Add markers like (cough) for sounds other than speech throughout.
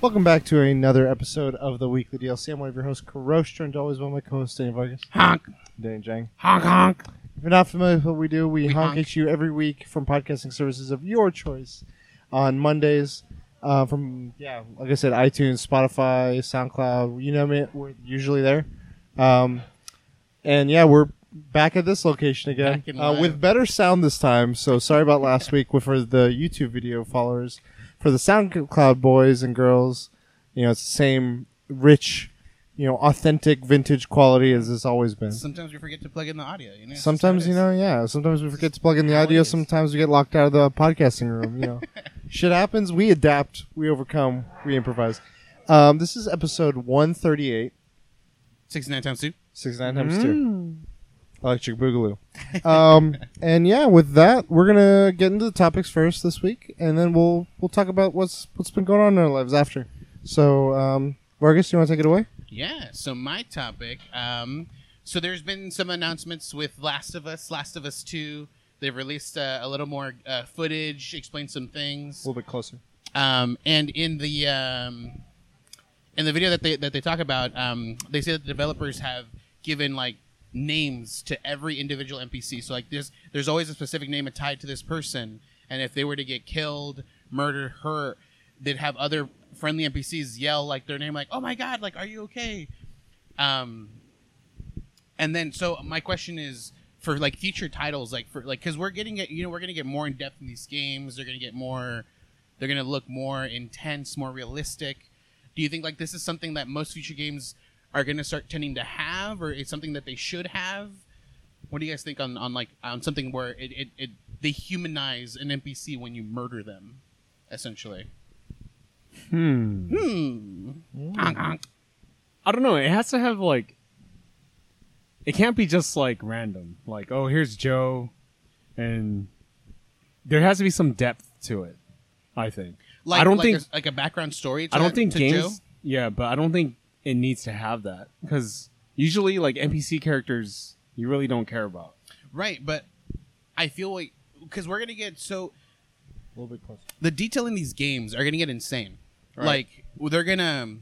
Welcome back to another episode of the Weekly DLC. I'm one of your hosts, Karosh, joined always by my co-host, Danny Vargas. Honk, Danny Jang. honk, honk. If you're not familiar with what we do, we, We honk, honk. at you every week from podcasting services of your choice on Mondays. Uh, from yeah, like I said, iTunes, Spotify, SoundCloud, you name it, we're usually there. Um, and yeah, we're back at this location again Back in uh, live. with better sound this time. So sorry about last week (laughs) with for the YouTube video followers. For the SoundCloud boys and girls, you know, it's the same rich, you know, authentic vintage quality as it's always been. Sometimes we forget to plug in the audio. You know, Sometimes you know, yeah. Sometimes we forget to plug in the audio. is. Sometimes we get locked out of the podcasting room. You know, (laughs) shit happens. We adapt. We overcome. We improvise. Um, this is episode one thirty eight. is. 69 times 2. Six nine times two. Electric Boogaloo. um, (laughs) and yeah, with that, we're gonna get into the topics first this week, and then we'll we'll talk about what's what's been going on in our lives after. So, um, Vargas, you want to take it away? Yeah, so my topic. Um, so there's been some announcements with Last of Us, Last of Us 2. They've released uh, a little more uh, footage, explained some things. A little bit closer. Um, and in the um, in the video that they that they talk about, um, they say that the developers have given like names to every individual NPC. So like there's there's always a specific name tied to this person, and if they were to get killed, murdered, hurt, they'd have other friendly NPCs yell like their name, like "Oh my god, like are you okay?" Um, and then so my question is for like future titles, like for like because we're getting it, you know, we're gonna get more in depth in these games. They're gonna get more they're to look more intense, more realistic. Do you think like this is something that most future games are going to start tending to have, or it's something that they should have? What do you guys think on, on like on something where it, it, it they humanize an NPC when you murder them, essentially? Hmm. Hmm. Honk. I don't know. It has to have like. It can't be just like random. Like, oh, here's Joe, and there has to be some depth to it. I think. Like I don't like think. a, like a background story. To I don't that- think to games. Joe? Yeah, but I don't think it needs to have that because usually, like NPC characters, you really don't care about. Right, but I feel like because we're gonna get so A little bit closer. the detail in these games are gonna get insane. Right. Like they're gonna.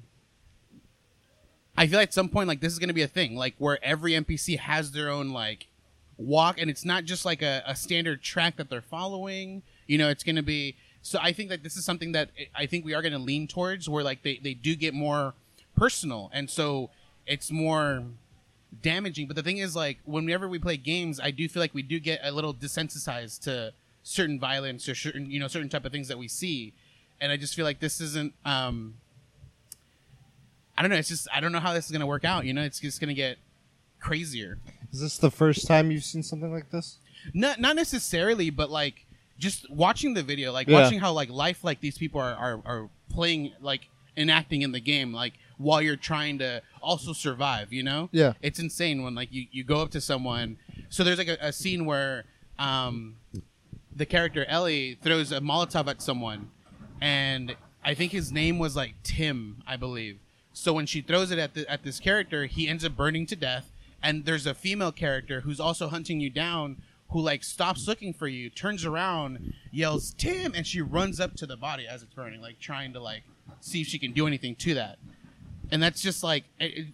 I feel like at some point, like this is gonna be a thing, like where every NPC has their own like walk, and it's not just like a, a standard track that they're following. You know, it's gonna be. So I think that this is something that I think we are gonna lean towards, where like they they do get more personal, and so it's more damaging. But the thing is, like, whenever we play games, I do feel like we do get a little desensitized to certain violence or certain, you know, certain type of things that we see, and I just feel like this isn't. um I don't know. It's just I don't know how this is gonna work out. You know, it's just gonna get crazier. Is this the first time you've seen something like this? Not not necessarily, but like just watching the video, like Yeah. watching how like life like these people are, are are playing like enacting in the game, like while you're trying to also survive. You know. Yeah. it's insane when like you, you go up to someone so there's like a, a scene where um the character ellie throws a molotov at someone and i think his name was like tim i believe so when she throws it at the, at this character he ends up burning to death and there's a female character who's also hunting you down who like stops looking for you turns around yells tim and she runs up to the body as it's burning like trying to like see if she can do anything to that and that's just like it,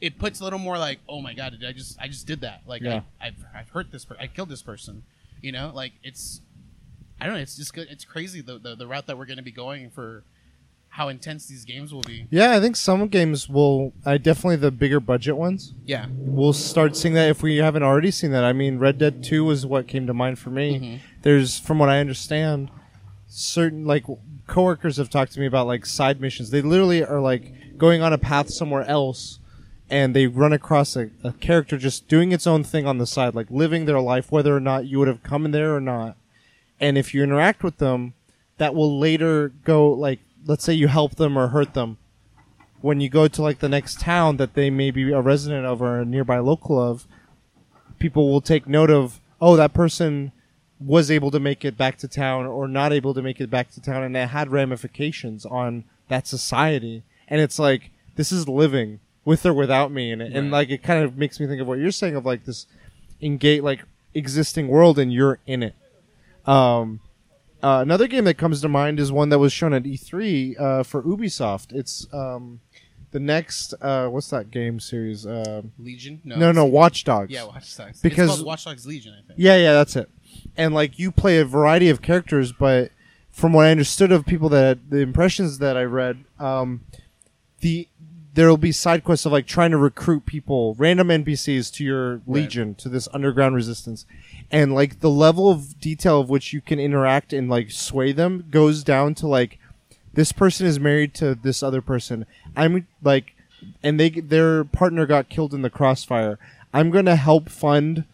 it, puts a little more like oh my god did i just i just did that like Yeah. I, I've, I've hurt this per- i killed this person you know like it's i don't know it's just good it's crazy the, the, the route that we're going to be going for how intense these games will be Yeah, I think some games will. I definitely the bigger budget ones. yeah We'll start seeing that if we haven't already seen that. I mean, Red Dead Two was what came to mind for me. Mhm. There's, from what I understand, certain like coworkers have talked to me about like side missions. They literally are like going on a path somewhere else, and they run across a, a character just doing its own thing on the side, like living their life, whether or not you would have come in there or not. And if you interact with them, that will later go like, let's say you help them or hurt them. When you go to like the next town that they may be a resident of or a nearby local of, people will take note of, oh, that person was able to make it back to town or not able to make it back to town, and it had ramifications on that society. And it's like this is living with or without me, and and Right. like it kind of makes me think of what you're saying of like this engage like existing world, and you're in it. Um, Uh, another game that comes to mind is one that was shown at E3 uh, for Ubisoft. It's um, the next uh, what's that game series? Uh, Legion. no, no, it's- Watch Dogs. Yeah, Watch Dogs. Because- Watch Dogs Legion, I think. Yeah, yeah, that's it. And like you play a variety of characters, but from what I understood of people that the impressions that I read, um, the there will be side quests of like trying to recruit people, random NPCs to your legion, to this underground resistance, and like the level of detail of which you can interact and like sway them goes down to like this person is married to this other person. I'm like, and they their partner got killed in the crossfire. I'm gonna help fund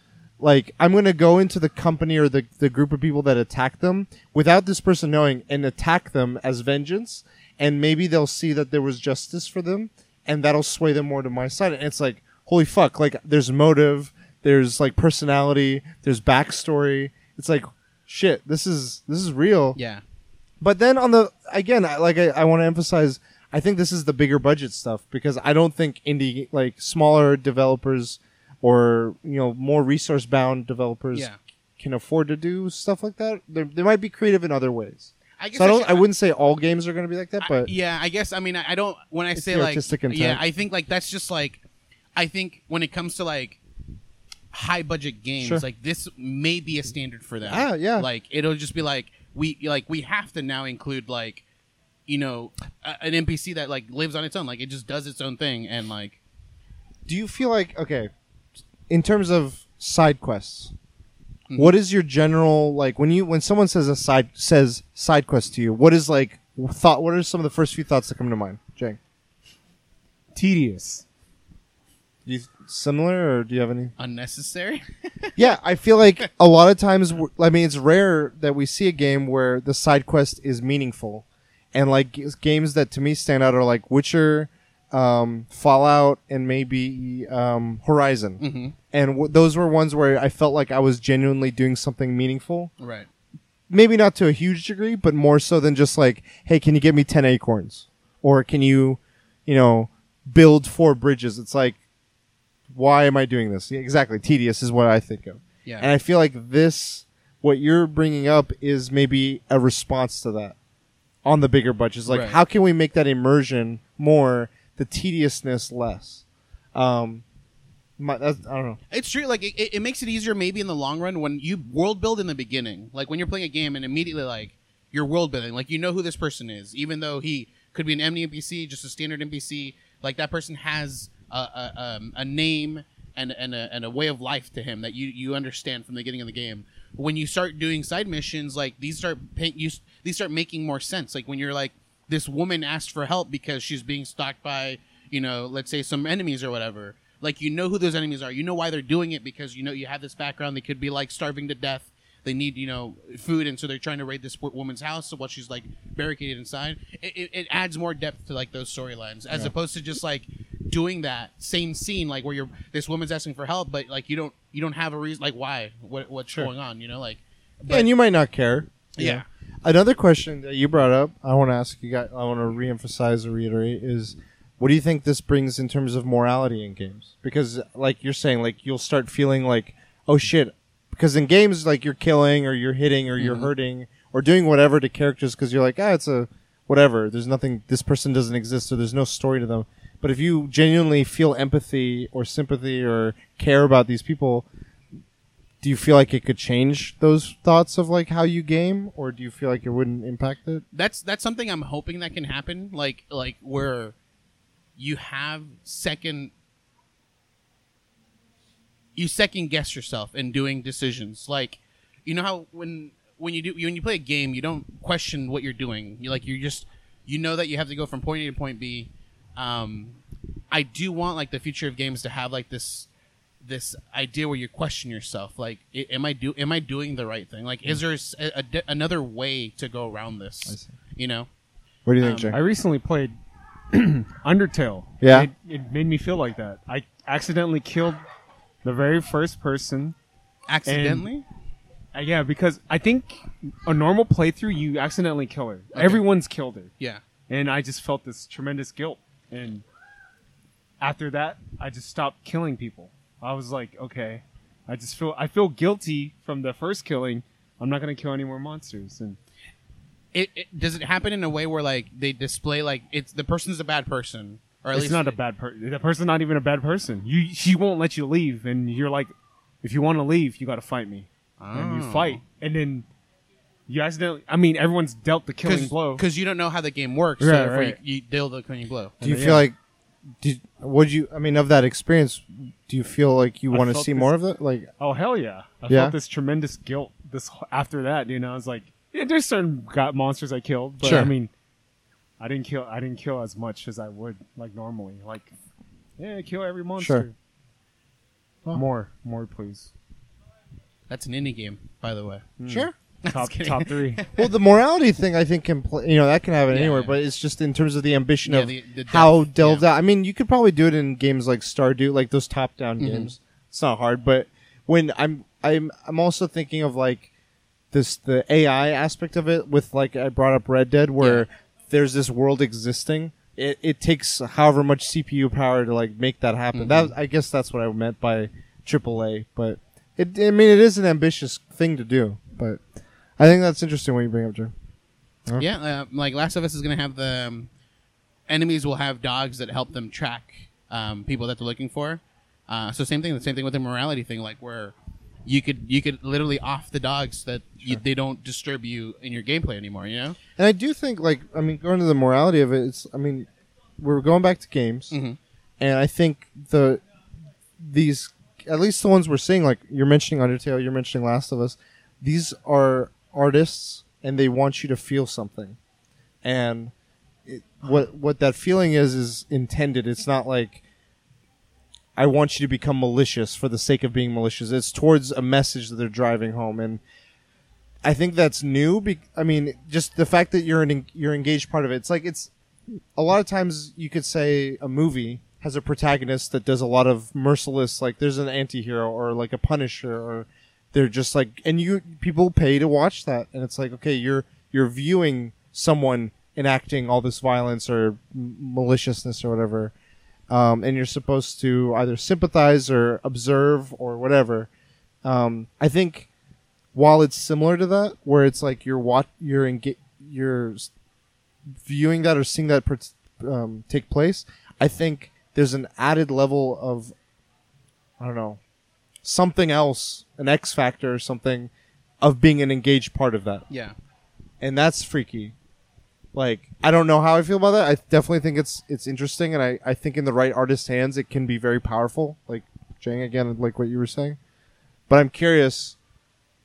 like I'm gonna go into the company or the the group of people that attack them without this person knowing and attack them as vengeance, and maybe they'll see that there was justice for them, and that'll sway them more to my side. And it's like holy fuck, like there's motive, there's like personality, there's backstory. It's like shit, this is this is real. Yeah. But then on the again, I, like I, I want to emphasize, I think this is the bigger budget stuff because I don't think indie like smaller developers or you know more resource bound developers Yeah. can afford to do stuff like that. They they might be creative in other ways. I guess So I don't. should- I wouldn't say all games are going to be like that, I- but yeah, I guess. I mean, I, I don't. When I say like, yeah, I think like that's just like, I think when it comes to like high budget games, Sure. like this may be a standard for that. Ah, yeah. Like it'll just be like we like we have to now include like, you know, a, an NPC that like lives on its own. Like it just does its own thing, and like do you feel like okay, in terms of side quests? Mhm. What is your general like when you when someone says a side says side quest to you? What is like thought? What are some of the first few thoughts that come to mind, Jay? Tedious. You similar, or do you have any? unnecessary. (laughs) Yeah, I feel like a lot of times, w- I mean, it's rare that we see a game where the side quest is meaningful, and like g- games that to me stand out are like Witcher, um, Fallout, and maybe um, Horizon. hmm And w- those were ones where I felt like I was genuinely doing something meaningful. Right. Maybe not to a huge degree, but more so than just like, hey, can you give me ten acorns, or can you, you know, build four bridges? It's like, why am I doing this? Yeah, exactly, tedious is what I think of. Yeah. And I feel like this, what you're bringing up, is maybe a response to that on the bigger budgets. Like, Right. how can we make that immersion more, the tediousness less? Um, my, I don't know. It's true. Like it, it- makes it easier maybe in the long run when you world build in the beginning. Like when you're playing a game and immediately like you're world building. Like you know who this person is, even though he could be an empty NPC, just a standard NPC. Like that person has a a, um, a name and and a, and a way of life to him that you you understand from the beginning of the game. When you start doing side missions, like these start you, these start making more sense. Like when you're like this woman asked for help because she's being stalked by you know let's say some enemies or whatever like you know who those enemies are you know why they're doing it because you know you have this background they could be like starving to death they need you know food and so they're trying to raid this woman's house so while she's like barricaded inside it, it, it adds more depth to like those storylines as opposed to just like doing that same scene like where you're this woman's asking for help but like you don't you don't have a reason like why what, what's Sure. going on you know like Yeah, and you might not care. Yeah. know. Another question that you brought up, I want to ask you guys, I want to reemphasize or reiterate is what do you think this brings in terms of morality in games? Because, like you're saying, like you'll start feeling like, oh shit. Because in games, like you're killing or you're hitting or you're Mhm. hurting or doing whatever to characters because you're like, ah, it's a whatever. There's nothing, this person doesn't exist so there's no story to them. But if you genuinely feel empathy or sympathy or care about these people, do you feel like it could change those thoughts of like how you game or do you feel like it wouldn't impact it that's that's something I'm hoping that can happen. Like like where you have second you second guess yourself in doing decisions. Like you know how when when you do when you play a game, you don't question what you're doing. You like you just you know that you have to go from point A to point B. Um, I do want like the future of games to have like this this idea where you question yourself like am i do am i doing the right thing like is there s- a- a di- another way to go around this I see. you know what do you think Um, Jay? I recently played (clears throat) Undertale. Yeah. It, it made me feel like that. I accidentally killed the very first person. accidentally Uh, yeah, because I think a normal playthrough, you accidentally kill her. Okay. Everyone's killed her. yeah And I just felt this tremendous guilt. And after that, I just stopped killing people. I was like, okay, I just feel I feel guilty from the first killing, I'm not gonna kill any more monsters. And It, it does it happen in a way where like they display like it's the person's a bad person, or at it's least not a bad person. The person's not even a bad person. You she won't let you leave, and you're like, if you want to leave, you got to fight me, and you Oh. fight, and then you accidentally. I mean, everyone's dealt the killing blow. because you don't know how the game works. Right, so right. You, you deal the killing blow. Do you Yeah. feel like did would you I mean of that experience do you feel like you I want to felt see this- more of it like Oh hell yeah! I Yeah? felt this tremendous guilt. This after that, you know, I was like, yeah, there's certain got monsters I killed, but Sure. I mean, I didn't kill. I didn't kill as much as I would like normally. Like, yeah, kill every monster. Well- More, more, please. That's an indie game, by the way. Hmm. sure Top top three. (laughs) well the morality thing I think can play, you know that can happen Yeah. anywhere but it's just in terms of the ambition Yeah, of the- the how depth, delved yeah. out I mean you could probably do it in games like Stardew like those top down Mhm. games it's not hard but when I'm I'm I'm also thinking of like this the AI aspect of it with like I brought up Red Dead where Yeah. there's this world existing. It, it takes however much CPU power to like make that happen. Mhm. That I guess that's what I meant by AAA. But it I mean it is an ambitious thing to do. But I think that's interesting what you bring up Joe. Huh? Yeah, uh, like Last of Us is going to have the um, enemies will have dogs that help them track um, people that they're looking for. Uh, so same thing, the same thing with the morality thing, like where you could you could literally off the dogs that you, they don't disturb you in your gameplay anymore. You know? And I do think like I mean going to the morality of it, it's I mean we're going back to games. Mm-hmm. and I think the these at least the ones we're seeing, like you're mentioning Undertale, you're mentioning Last of Us, these are artists and they want you to feel something, and it, what what that feeling is is intended. It's not like I want you to become malicious for the sake of being malicious. It's towards a message that they're driving home, and I think that's new. Be- I mean, just the fact that you're an you're engaged part of it. It's like it's a lot of times you could say a movie has a protagonist that does a lot of merciless like there's an anti-hero or like a punisher or they're just like and you people pay to watch that. And it's like okay you're you're viewing someone enacting all this violence or maliciousness or whatever. Um, and you're supposed to either sympathize or observe or whatever. Um, i think while it's similar to that where it's like you're what you're enga- you're viewing that or seeing that um, take place, I think there's an added level of I don't know something else, an X factor or something of being an engaged part of that, Yeah. and that's freaky. Like I don't know how I feel about that. I definitely think it's it's interesting, and I I think in the right artist's hands, it can be very powerful. Like Jang again, like what you were saying. But I'm curious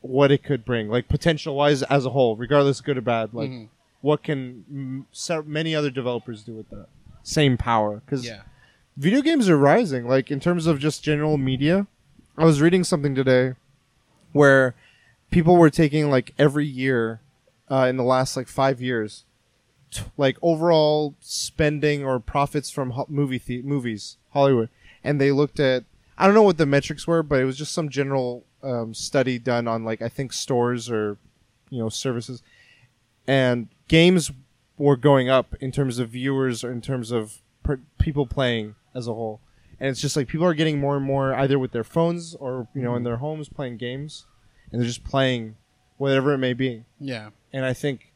what it could bring, like potential wise as a whole, regardless good or bad. Like Mhm. what can many other developers do with that same power? Because Yeah. video games are rising like in terms of just general media i was reading something today where people were taking like every year uh, in the last like five years t- like overall spending or profits from ho- movie the- movies hollywood. And they looked at i don't know what the metrics were but it was just some general um, study done on like i think stores or you know services. And games were going up in terms of viewers or in terms of per- people playing as a whole and it's just like people are getting more and more either with their phones or you know in mm-hmm. their homes playing games and they're just playing whatever it may be. Yeah. and i think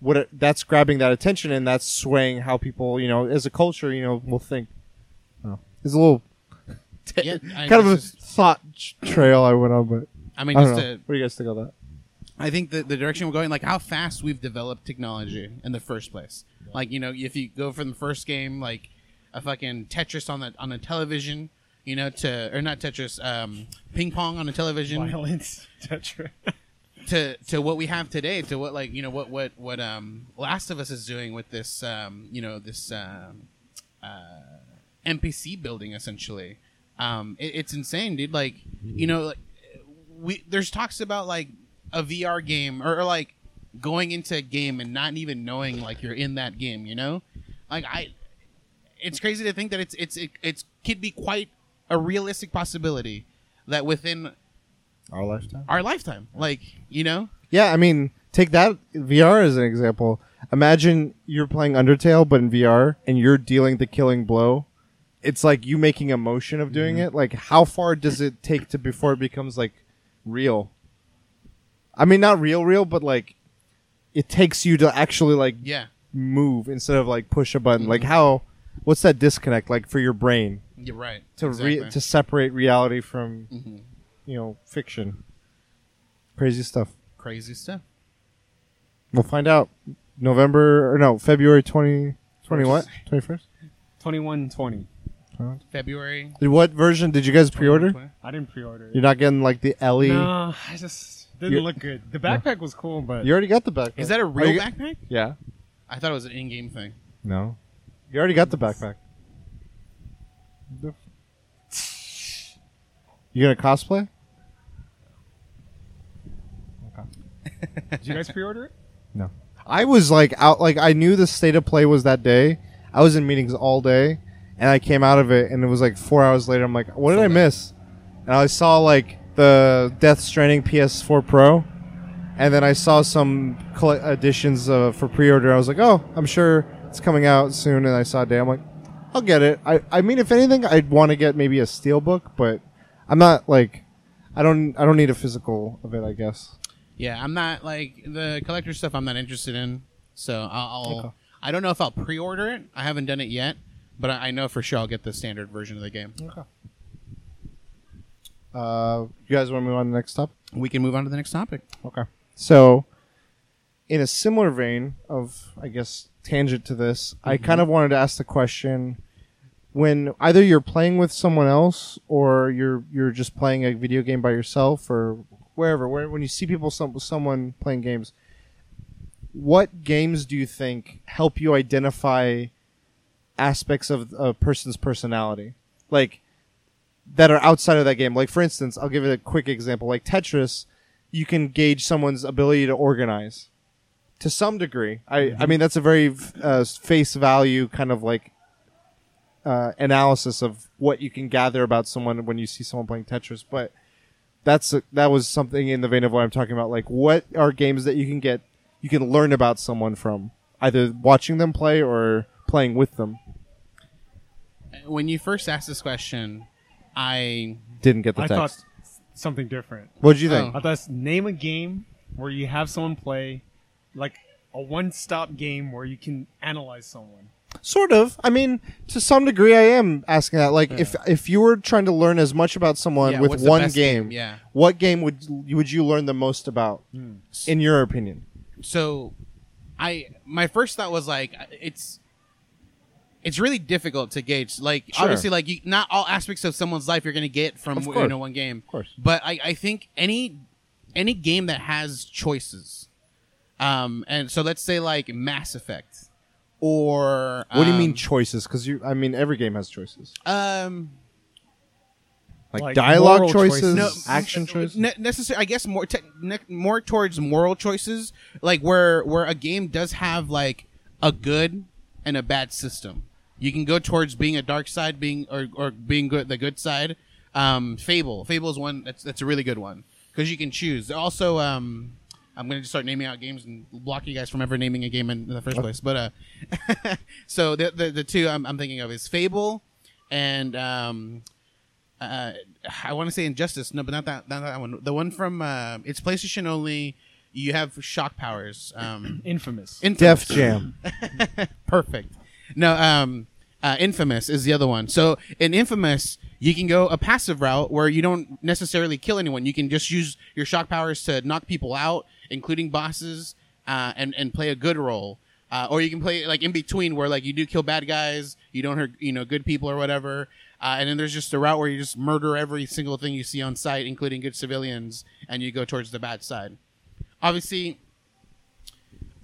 what it, that's grabbing that attention and that's swaying how people you know as a culture you know will think. Oh, it's a little (laughs) Yeah, kind of a thought trail i went on but I mean, i just to, what do you guys think of that? I think the, the direction we're going, like how fast we've developed technology in the first place. Like you know, if you go from the first game, like a fucking Tetris on the on a television, you know, to or not Tetris, um, ping pong on a television, Violence, (laughs) Tetra. to to what we have today, to what like you know what what what um Last of Us is doing with this um you know this um uh NPC building essentially. Um, it, it's insane, dude. Like you know, like we there's talks about like a VR game or, or like going into a game and not even knowing like you're in that game. You know, like I, it's crazy to think that it's it's it, it's could be quite a realistic possibility that within our lifetime our lifetime, like you know, Yeah, I mean, take that VR as an example. Imagine you're playing Undertale, but in VR, and you're dealing the killing blow. It's like you making a motion of doing it. Like, how far does it take to before it becomes like real? I mean, not real, real, but like it takes you to actually like Yeah, move instead of like push a button. Like Mhm. how? What's that disconnect like for your brain you're right. to exactly. re- to separate reality from Mhm. you know fiction? Crazy stuff. crazy stuff. We'll find out November or no February twenty twenty what twenty first. Twenty one twenty. February. What version did you guys pre-order? 2020. I didn't pre-order it. You're not getting like the Ellie. No, I just didn't You're- look good. The backpack was cool, but You already got the backpack. Is that a Are real you- backpack? Yeah. I thought it was an in-game thing. No. You already got the backpack. You gonna cosplay? did you guys pre-order it? No. I was like out like I knew the state of play was that day. I was in meetings all day and I came out of it and it was like 4 hours later I'm like what did I miss? And I saw like the Death Stranding PS4 Pro and then I saw some editions uh, for pre-order. I was like, "Oh, I'm sure it's coming out soon." And I saw a day. I'm like, "I'll get it." I I mean if anything I'd want to get maybe a steel book, but I'm not like I don't I don't need a physical of it, I guess. Yeah, I'm not like the collector stuff. I'm not interested in. So I'll. I'll Okay. I don't know if I'll pre-order it. I haven't done it yet, but I, I know for sure I'll get the standard version of the game. Okay. Uh, you guys want to move on to the next topic? We can move on to the next topic. Okay. So, in a similar vein of, I guess, tangent to this, I mm-hmm. kind of wanted to ask the question: when either you're playing with someone else or you're you're just playing a video game by yourself or wherever, where when you see people some someone playing games, what games do you think help you identify aspects of a person's personality, like? that are outside of that game. Like for instance, I'll give it a quick example. Like Tetris, you can gauge someone's ability to organize to some degree. I I mean that's a very uh, face value kind of like uh, analysis of what you can gather about someone when you see someone playing Tetris, but that's a, that was something in the vein of what I'm talking about. Like, what are games that you can get, you can learn about someone from either watching them play or playing with them. When you first asked this question, I Didn't get the I text. thought something different. what did you think? Oh. I thought it's name a game where you have someone play, like a one-stop game where you can analyze someone. Sort of. I mean, to some degree, I am asking that. Like, if if you were trying to learn as much about someone Yeah, with one game, game? Yeah. what game would would you learn the most about, hmm. in your opinion? so I my first thought was like it's it's really difficult to gauge. Like Sure. obviously, like you, not all aspects of someone's life you're going to get from you know one game. Of course. But I, I think any any game that has choices, um, and so let's say like Mass Effect, or What do you mean um, choices? Because you, I mean, every game has choices, um, like, Like dialogue moral choices, choices. action choices. Ne- necessary, I guess more te- ne- more towards moral choices, like where where a game does have like a good and a bad system. You can go towards being a dark side, being or or being good the good side. Um, Fable, Fable is one that's that's a really good one because you can choose. Also, um, I'm going to just start naming out games and block you guys from ever naming a game in, in the first place. But uh, (laughs) so the, the the two I'm, I'm thinking of is Fable and um, uh, I want to say Injustice. No, but not that not that one. The one from uh, it's PlayStation only. You have shock powers. Um, (clears throat) Infamous. Infamous. Def Jam. (laughs) Perfect. No, um, uh, Infamous is the other one. So in Infamous, you can go a passive route where you don't necessarily kill anyone. You can just use your shock powers to knock people out, including bosses, uh, and and play a good role. Uh, or you can play like in between where like you do kill bad guys, you don't hurt you know good people or whatever. Uh, and then there's just a route where you just murder every single thing you see on sight, including good civilians, and you go towards the bad side. Obviously,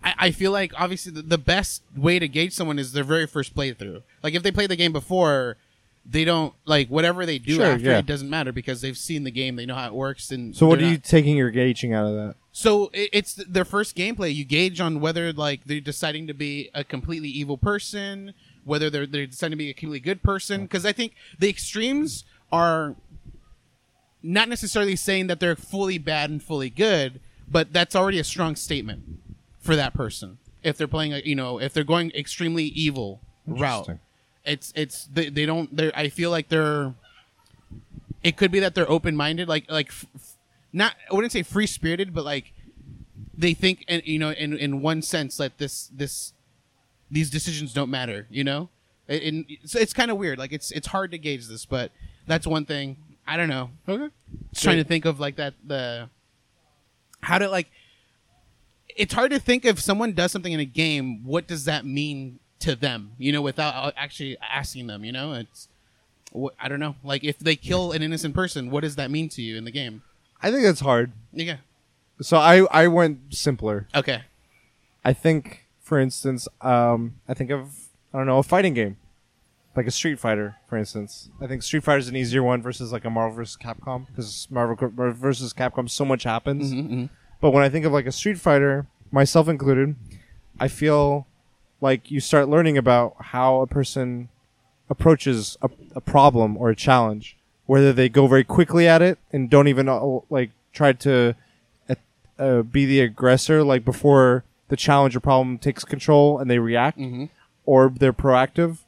I, I feel like obviously the, the best way to gauge someone is their very first playthrough. Like if they played the game before, they don't like whatever they do Sure, after yeah. it doesn't matter because they've seen the game, they know how it works. And So what are they're you taking your gauging out of that? So it's their first gameplay. You gauge on whether like they're deciding to be a completely evil person, whether they're they're deciding to be a completely good person. Because I think the extremes are not necessarily saying that they're fully bad and fully good, but that's already a strong statement for that person. If they're playing, a, you know, if they're going extremely evil route, it's it's they, they don't. They're I feel like they're. It could be that they're open minded, like like not I wouldn't say free spirited, but like they think, and you know, in in one sense, like this this these decisions don't matter. You know, in, it's, it's kind of weird. Like it's it's hard to gauge this, but that's one thing. I don't know. Okay. Just trying to think of like that the how to like. It's hard to think if someone does something in a game. What does that mean to them? You know, without uh, actually asking them. You know, it's. I don't know. Like if they kill an innocent person, what does that mean to you in the game? I think that's hard. Yeah. So I I went simpler. Okay. I think, for instance, um, I think of I don't know a fighting game, like a Street Fighter, for instance. I think Street Fighter is an easier one versus like a Marvel versus Capcom because Marvel co- versus Capcom so much happens. Mm-hmm. But when I think of like a Street Fighter, myself included, I feel like you start learning about how a person approaches a, a problem or a challenge, whether they go very quickly at it and don't even uh, like try to uh, uh, be the aggressor, like before the challenge or problem takes control and they react, Mm-hmm. or they're proactive.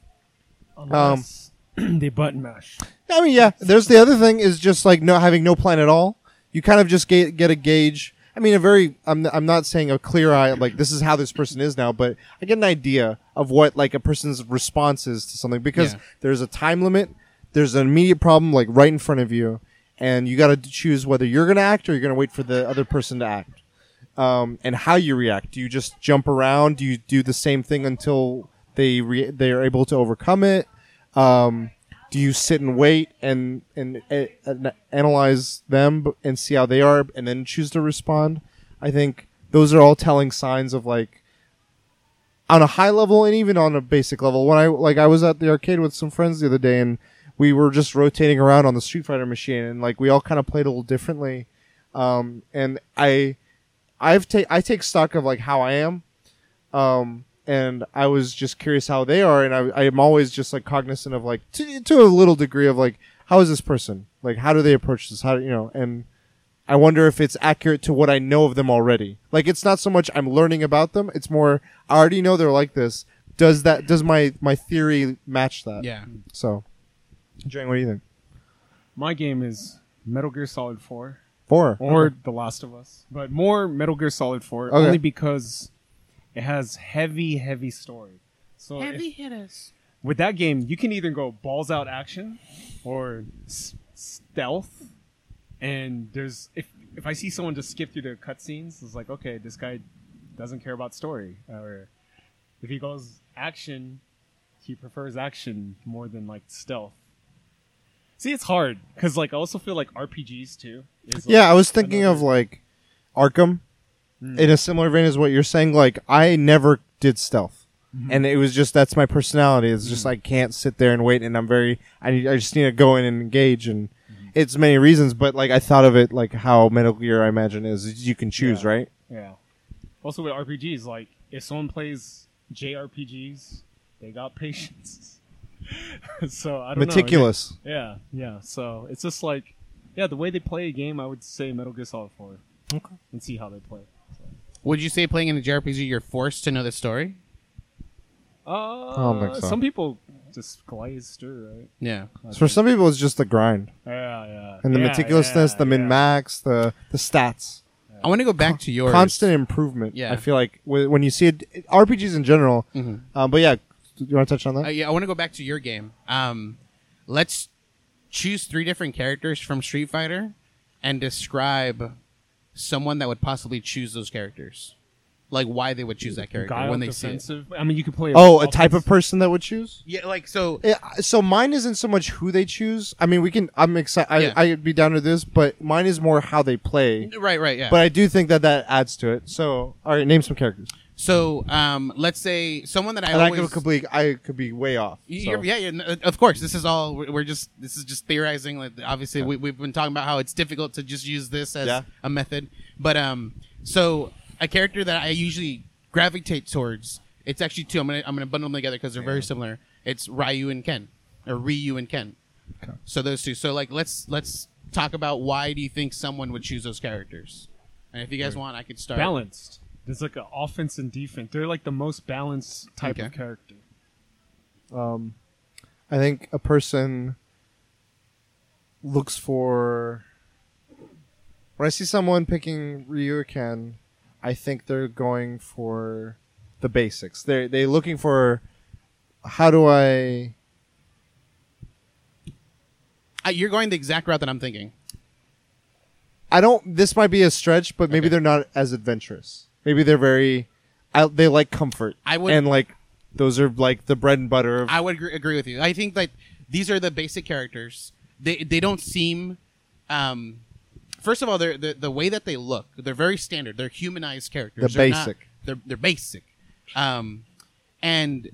Unless (clears throat) they button mash. I mean, yeah. There's the other thing is just like no having no plan at all. You kind of just get get a gauge. I mean, a very. I'm I'm not saying a clear eye like this is how this person is now, but I get an idea of what like a person's response is to something because Yeah. there's a time limit. There's an immediate problem like right in front of you, and you got to choose whether you're gonna act or you're gonna wait for the other person to act. Um, and how you react. Do you just jump around? Do you do the same thing until they re- they are able to overcome it? Um, do you sit and wait and and, uh, and analyze them and see how they are and then choose to respond i think those are all telling signs of like on a high level and even on a basic level when i like i was at the arcade with some friends the other day and we were just rotating around on the street fighter machine and like we all kind of played a little differently um and i i've take i take stock of like how i am um and I was just curious how they are, and I, I am always just like cognizant of like to, to a little degree of like how is this person like how do they approach this how do you know and I wonder if it's accurate to what I know of them already. Like it's not so much I'm learning about them; it's more I already know they're like this. Does that does my my theory match that? Yeah. So, Jang, what do you think? My game is Metal Gear Solid 4 Four or Okay. The Last of Us, but more Metal Gear Solid 4 Okay. only because it has heavy, heavy story. So if- hitters. with that game, you can either go balls out action or s- stealth. And there's if if I see someone just skip through the cutscenes, it's like okay, this guy doesn't care about story. Or if he goes action, he prefers action more than like stealth. See, it's hard because like I also feel like RPGs too. Is, like, Yeah, I was thinking of like Arkham Mm. in a similar vein as what you're saying. Like I never did stealth, Mm-hmm. and it was just that's my personality. It's just I can't sit there and wait, and I'm very I need, I just need to go in and engage, and Mm-hmm. it's many reasons. But like I thought of it like how Metal Gear I imagine is is you can choose Yeah. right. Yeah. Also with RPGs, like if someone plays JRPGs, they got (laughs) patience. (laughs) so I don't know. Meticulous. Yeah, yeah. So it's just like, yeah, the way they play a game, I would say Metal Gear Solid 4. Okay. And see how they play. Would you say playing in a JRPG you're forced to know the story? Uh, don't think so. Some people just glaze through, right? Yeah. So for some people, it's just the grind Yeah, yeah. and the Yeah, meticulousness, yeah, the min yeah. max, the the stats. I want to go back to yours. constant improvement. Yeah. I feel like wh- when you see it, RPGs in general. Um, but yeah, do you want to touch on that? Uh, yeah, I want to go back to your game. Um, let's choose three different characters from Street Fighter and describe someone that would possibly choose those characters. Like why they would choose that character Guile when they see it. I mean, you could play. oh, a type of person that would choose. Yeah, like so. Yeah, so mine isn't so much who they choose. I mean, we can. I'm excited. Yeah. I, I'd be down to this, but mine is more how they play. Right, right, yeah. But I do think that that adds to it. So, all right, name some characters. So, um, let's say someone that I and I always. could be, I could be way off. So. you're- yeah, yeah, n- of course. This is all we're we're just. This is just theorizing. Like, obviously, we, we've been talking about how it's difficult to just use this as Yeah. a method. But um, so a character that I usually gravitate towards. It's actually two. I'm gonna I'm gonna bundle them together because they're very similar. It's Ryu and Ken, or Ryu and Ken. Okay. So those two. So like, let's let's talk about why do you think someone would choose those characters? And if you guys want, I could start. balanced. There's like an offense and defense. They're like the most balanced type Okay. of character. Um, I think a person looks for. When I see someone picking Ryu or Ken, I think they're going for the basics. They they looking for how do I Uh, you're going the exact route that I'm thinking. I don't. This might be a stretch, but maybe Okay. they're not as adventurous. Maybe they're very. I, they like comfort. I would- and like those are like the bread and butter of. I would agree, agree with you. I think that these are the basic characters. They they don't seem. Um, first of all, they're, the the way that they look. They're very standard. They're humanized characters. They're not- basic. they're they're basic. Um, and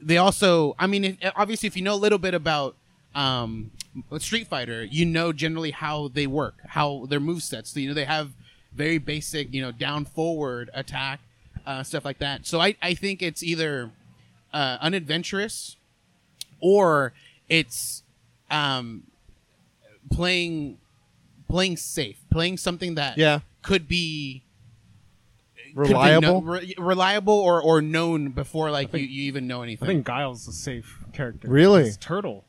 they also. I mean, if, obviously, if you know a little bit about. Um, Street Fighter, you know generally how they work, how their move sets. So, you know they have very basic, you know, down forward attack, uh, stuff like that. So I, I think it's either uh, unadventurous or it's um, playing playing safe, playing something that Yeah. could be could be reliable. kno- re- reliable or, or known before like think- you, you even know anything. I anything. think Guile's a safe character. Really? It's Turtle.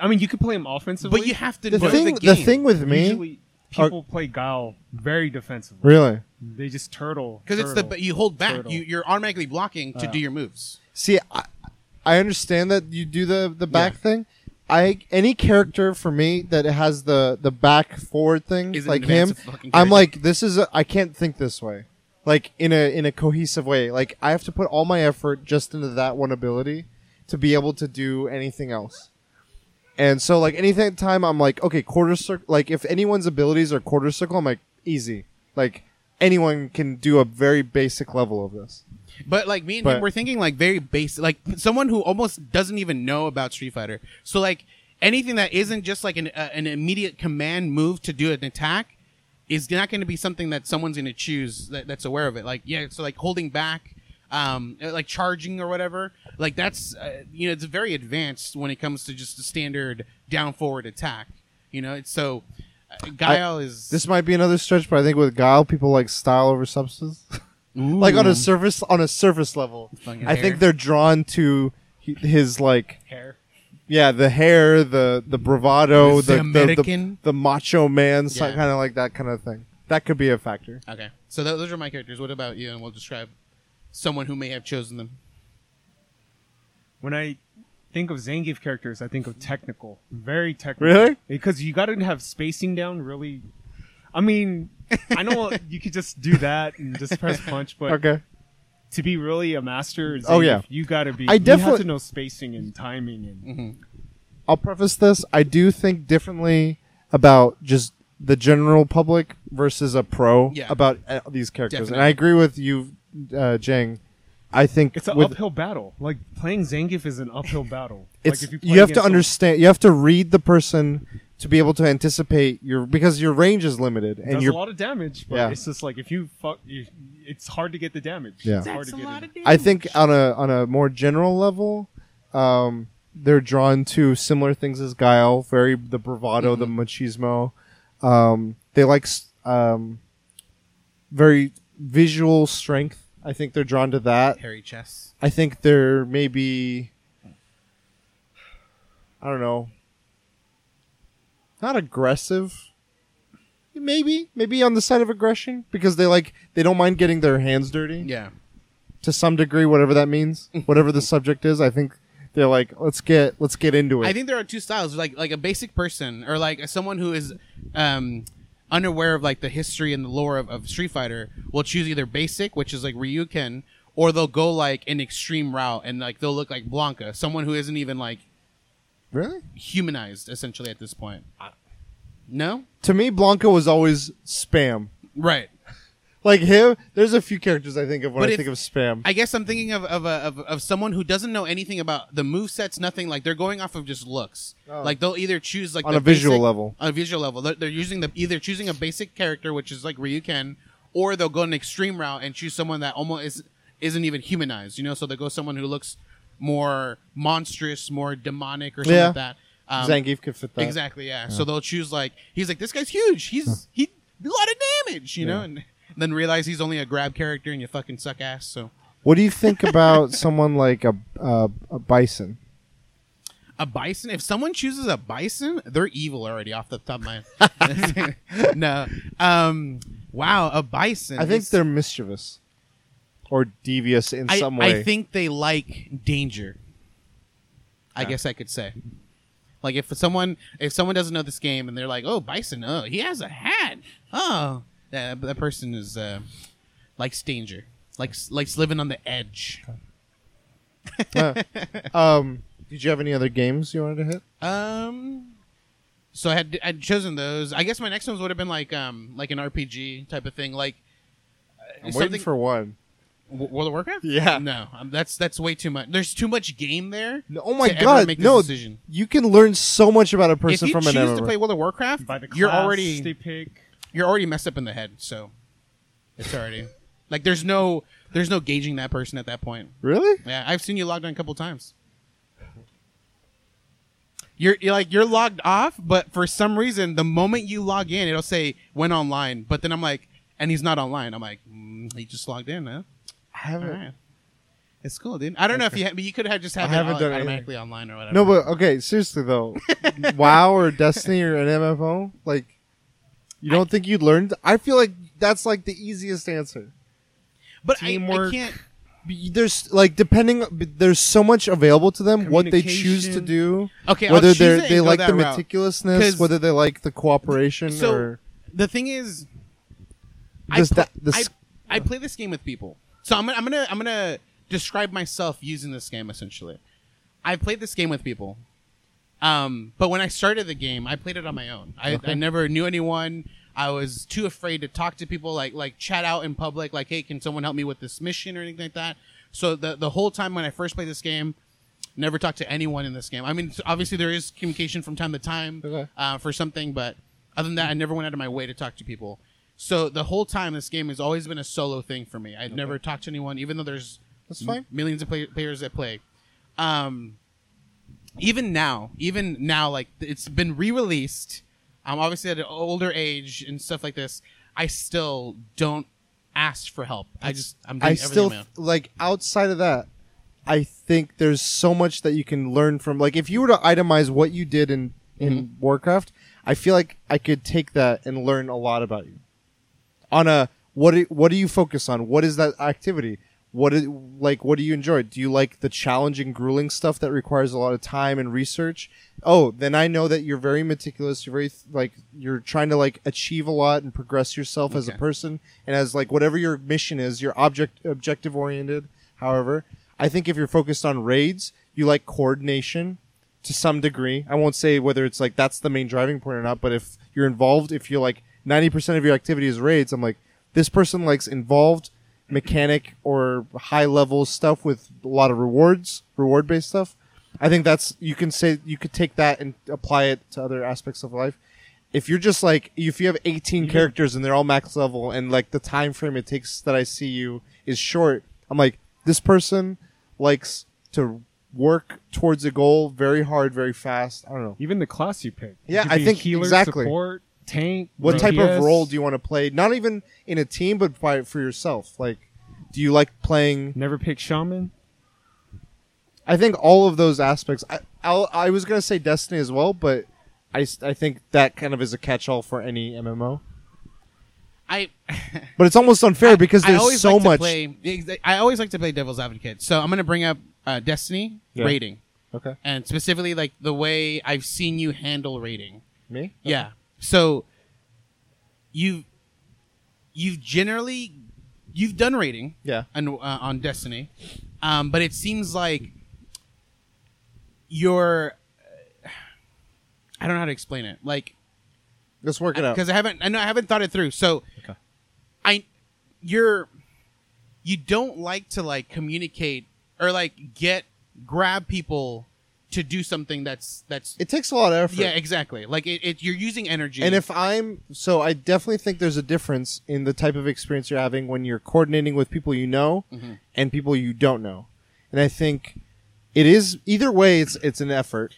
I mean, you could play him offensively, but you have to the know thing, the the, thing with me, Usually, people play Guile very defensively. really. They just turtle because it's the but you hold back, Turtle. you, you're automatically blocking to Uh. do your moves. See, I, I understand that you do the the back Yeah. thing. I any character for me that has the the back forward thing, Is an like him, I'm like, this is a, I can't think this way, like in a in a cohesive way. Like I have to put all my effort just into that one ability to be able to do anything else. And so, like anything time, I'm like, okay, quarter circle. Like if anyone's abilities are quarter circle, I'm like, easy. Like anyone can do a very basic level of this. But like me and But- him, we're thinking like very basic, like someone who almost doesn't even know about Street Fighter. So like anything that isn't just like an uh, an immediate command move to do an attack is not going to be something that someone's going to choose that, that's aware of it. Like yeah, so like holding back, um, uh, like charging or whatever. Like that's uh, you know it's very advanced when it comes to just a standard down forward attack. You know, it's so. Uh, Guile is This might be another stretch, but I think with Guile, people like style over substance. (laughs) like on a surface on a surface level, Fucking I hair. think they're drawn to his like hair. yeah the hair, the the bravado, The the the, the, the macho man, Yeah. kind of like that kind of thing. That could be a factor. Okay, so th- those are my characters. What about you? And we'll describe someone who may have chosen them. When I think of Zangief characters, I think of technical, very technical. Really? Because you got to have spacing down. Really, I mean, I know (laughs) you could just do that and just press punch, but Okay, to be really a master, Zangief, Oh, yeah. you got to be. I you have definitely- to know spacing and timing and. I'll preface this. I do think differently about just the general public versus a pro Yeah. about uh, these characters, and I agree with you, uh, Jang. I think It's an with uphill battle. Like playing Zangief is an uphill battle. it's like if you, you have to against a- understand you have to read the person to be able to anticipate your because your range is limited and does you're a lot of damage, but Yeah. it's just like if you fuck, you, it's hard to get the damage. Yeah. It's hard That's to a get lot it. of I think on a on a more general level um they're drawn to similar things as Guile very the bravado the machismo um they like um very visual strength I think they're drawn to that Hairy chess. I think they're maybe I don't know. Not aggressive. Maybe, maybe on the side of aggression because they like they don't mind getting their hands dirty Yeah. to some degree, whatever that means, (laughs) whatever the subject is. I think they're like, let's get let's get into it. I think there are two styles, like like a basic person or like someone who is um, unaware of like the history and the lore of, of Street Fighter will choose either basic, which is like Ryuken, or they'll go like an extreme route and like they'll look like Blanka, someone who isn't even like really? humanized essentially at this point. No, To me, Blanka was always spam. right. Like him, there's a few characters I think of when But I if- think of spam. I guess I'm thinking of of, a, of of someone who doesn't know anything about the move sets, nothing. Like they're going off of just looks. Oh. Like they'll either choose like On the a visual basic- level. On a visual level, they're, they're using the either choosing a basic character, which is like Ryuken, or they'll go an extreme route and choose someone that almost is, isn't even humanized. You know, so they go someone who looks more monstrous, more demonic, or something Yeah. like that. Um, Zangief could fit that. Exactly, yeah. So they'll choose like he's like this guy's huge. He's he a lot of damage, you know, and then realize he's only a grab character and you fucking suck ass. So What do you think about (laughs) someone like a, a a bison? a bison. If someone chooses a bison, they're evil already off the top of my. (laughs) no, um, Wow, a bison. I think It's- they're mischievous or devious in I, some way. I think they like danger. I guess I could say. Like if someone if someone doesn't know this game and they're like, "Oh, Bison, oh, he has a hat." Oh, that, that person is uh, likes danger. Likes likes living on the edge. Uh, um, did you have any other games you wanted to hit? Um so I had I'd chosen those. I guess my next ones would have been like um like an RPG type of thing, like uh, I'm something waiting for one. W- World of Warcraft. Yeah. no, um, that's that's way too much. There's too much game there. No, oh my to ever god! make this no, decision. you can learn so much about a person if you from choose an MMO. to play World of Warcraft, By the you're class already they pick. You're already messed up in the head. So it's already like there's no there's no gauging that person at that point. really? Yeah, I've seen you logged on a couple times. You're, you're like you're logged off, but for some reason, the moment you log in, it'll say went online. But then I'm like, and he's not online. I'm like, mm, he just logged in, huh? I haven't. right. It's cool, dude. I don't know if you ha- but you could have just have I it au- done anything. automatically online or whatever. No, but okay, seriously though, (laughs) WoW or Destiny or an MMO, like, you don't think you'd learn? I feel like that's like the easiest answer. but I, I teamwork. can't. There's like depending, there's so much available to them. What they choose to do, Okay, whether they they like the route. meticulousness, whether they like the cooperation, So or the thing is, I, Does pla- that- the I, I play this game with people. So I'm gonna I'm gonna I'm gonna describe myself using this game essentially. I've played this game with people. Um, but when I started the game, I played it on my own. I, Okay. I never knew anyone. I was too afraid to talk to people, like like chat out in public, like, "Hey, can someone help me with this mission or anything like that?" So the the whole time when I first played this game, never talked to anyone in this game. I mean, obviously there is communication from time to time Okay. uh, for something, but other than that, I never went out of my way to talk to people. So the whole time, this game has always been a solo thing for me. I'd never talked to anyone, even though there's That's fine. m- millions of play- players that play. Um, even now, even now, like it's been re-released. I'm obviously at an older age and stuff like this. I still don't ask for help. I just I'm doing I everything still like outside of that. I think there's so much that you can learn from. Like if you were to itemize what you did in in Mm-hmm. Warcraft, I feel like I could take that and learn a lot about you. On a what do, what do you focus on? What is that activity? What is, like what do you enjoy? Do you like the challenging, grueling stuff that requires a lot of time and research? Oh, then I know that you're very meticulous. You're very like you're trying to like achieve a lot and progress yourself as a Okay. person and as like whatever your mission is, you're object objective oriented. However, I think if you're focused on raids, you like coordination to some degree. I won't say whether it's like that's the main driving point or not, but if you're involved, if you're like 90% of your activity is raids, I'm like, this person likes involved mechanic or high level stuff with a lot of rewards, reward based stuff. I think that's, you can say, you could take that and apply it to other aspects of life. If you're just like, if you have 18 mhm. characters and they're all max level and like the time frame it takes that I see you is short, I'm like, this person likes to work towards a goal very hard, very fast. I don't know. Even the class you pick. Yeah, I think healer, exactly. support, tank. What type of role do you want to play? Not even in a team, but by, for yourself. Like, do you like playing? Never pick shaman. I think all of those aspects. I I'll, I was gonna say Destiny as well, but I, I think that kind of is a catch-all for any MMO. I (laughs) But it's almost unfair because there's always so like much. play- I always like to play devil's advocate. So I'm going to bring up uh, Destiny Yeah. raiding, Okay, and specifically like the way I've seen you handle raiding. me. Yeah. So you you've generally you've done raiding Yeah. on uh, on Destiny, um, but it seems like you're. I don't know how to explain it. Like Let's work it out. because I haven't I know I haven't thought it through. So Okay. I you're you don't like to like communicate or like get grab people to do something that's that's It takes a lot of effort. yeah exactly like it, it you're using energy And if I'm so, I definitely think there's a difference in the type of experience you're having when you're coordinating with people you know Mhm. and people you don't know. And I think it is either way. It's it's an effort,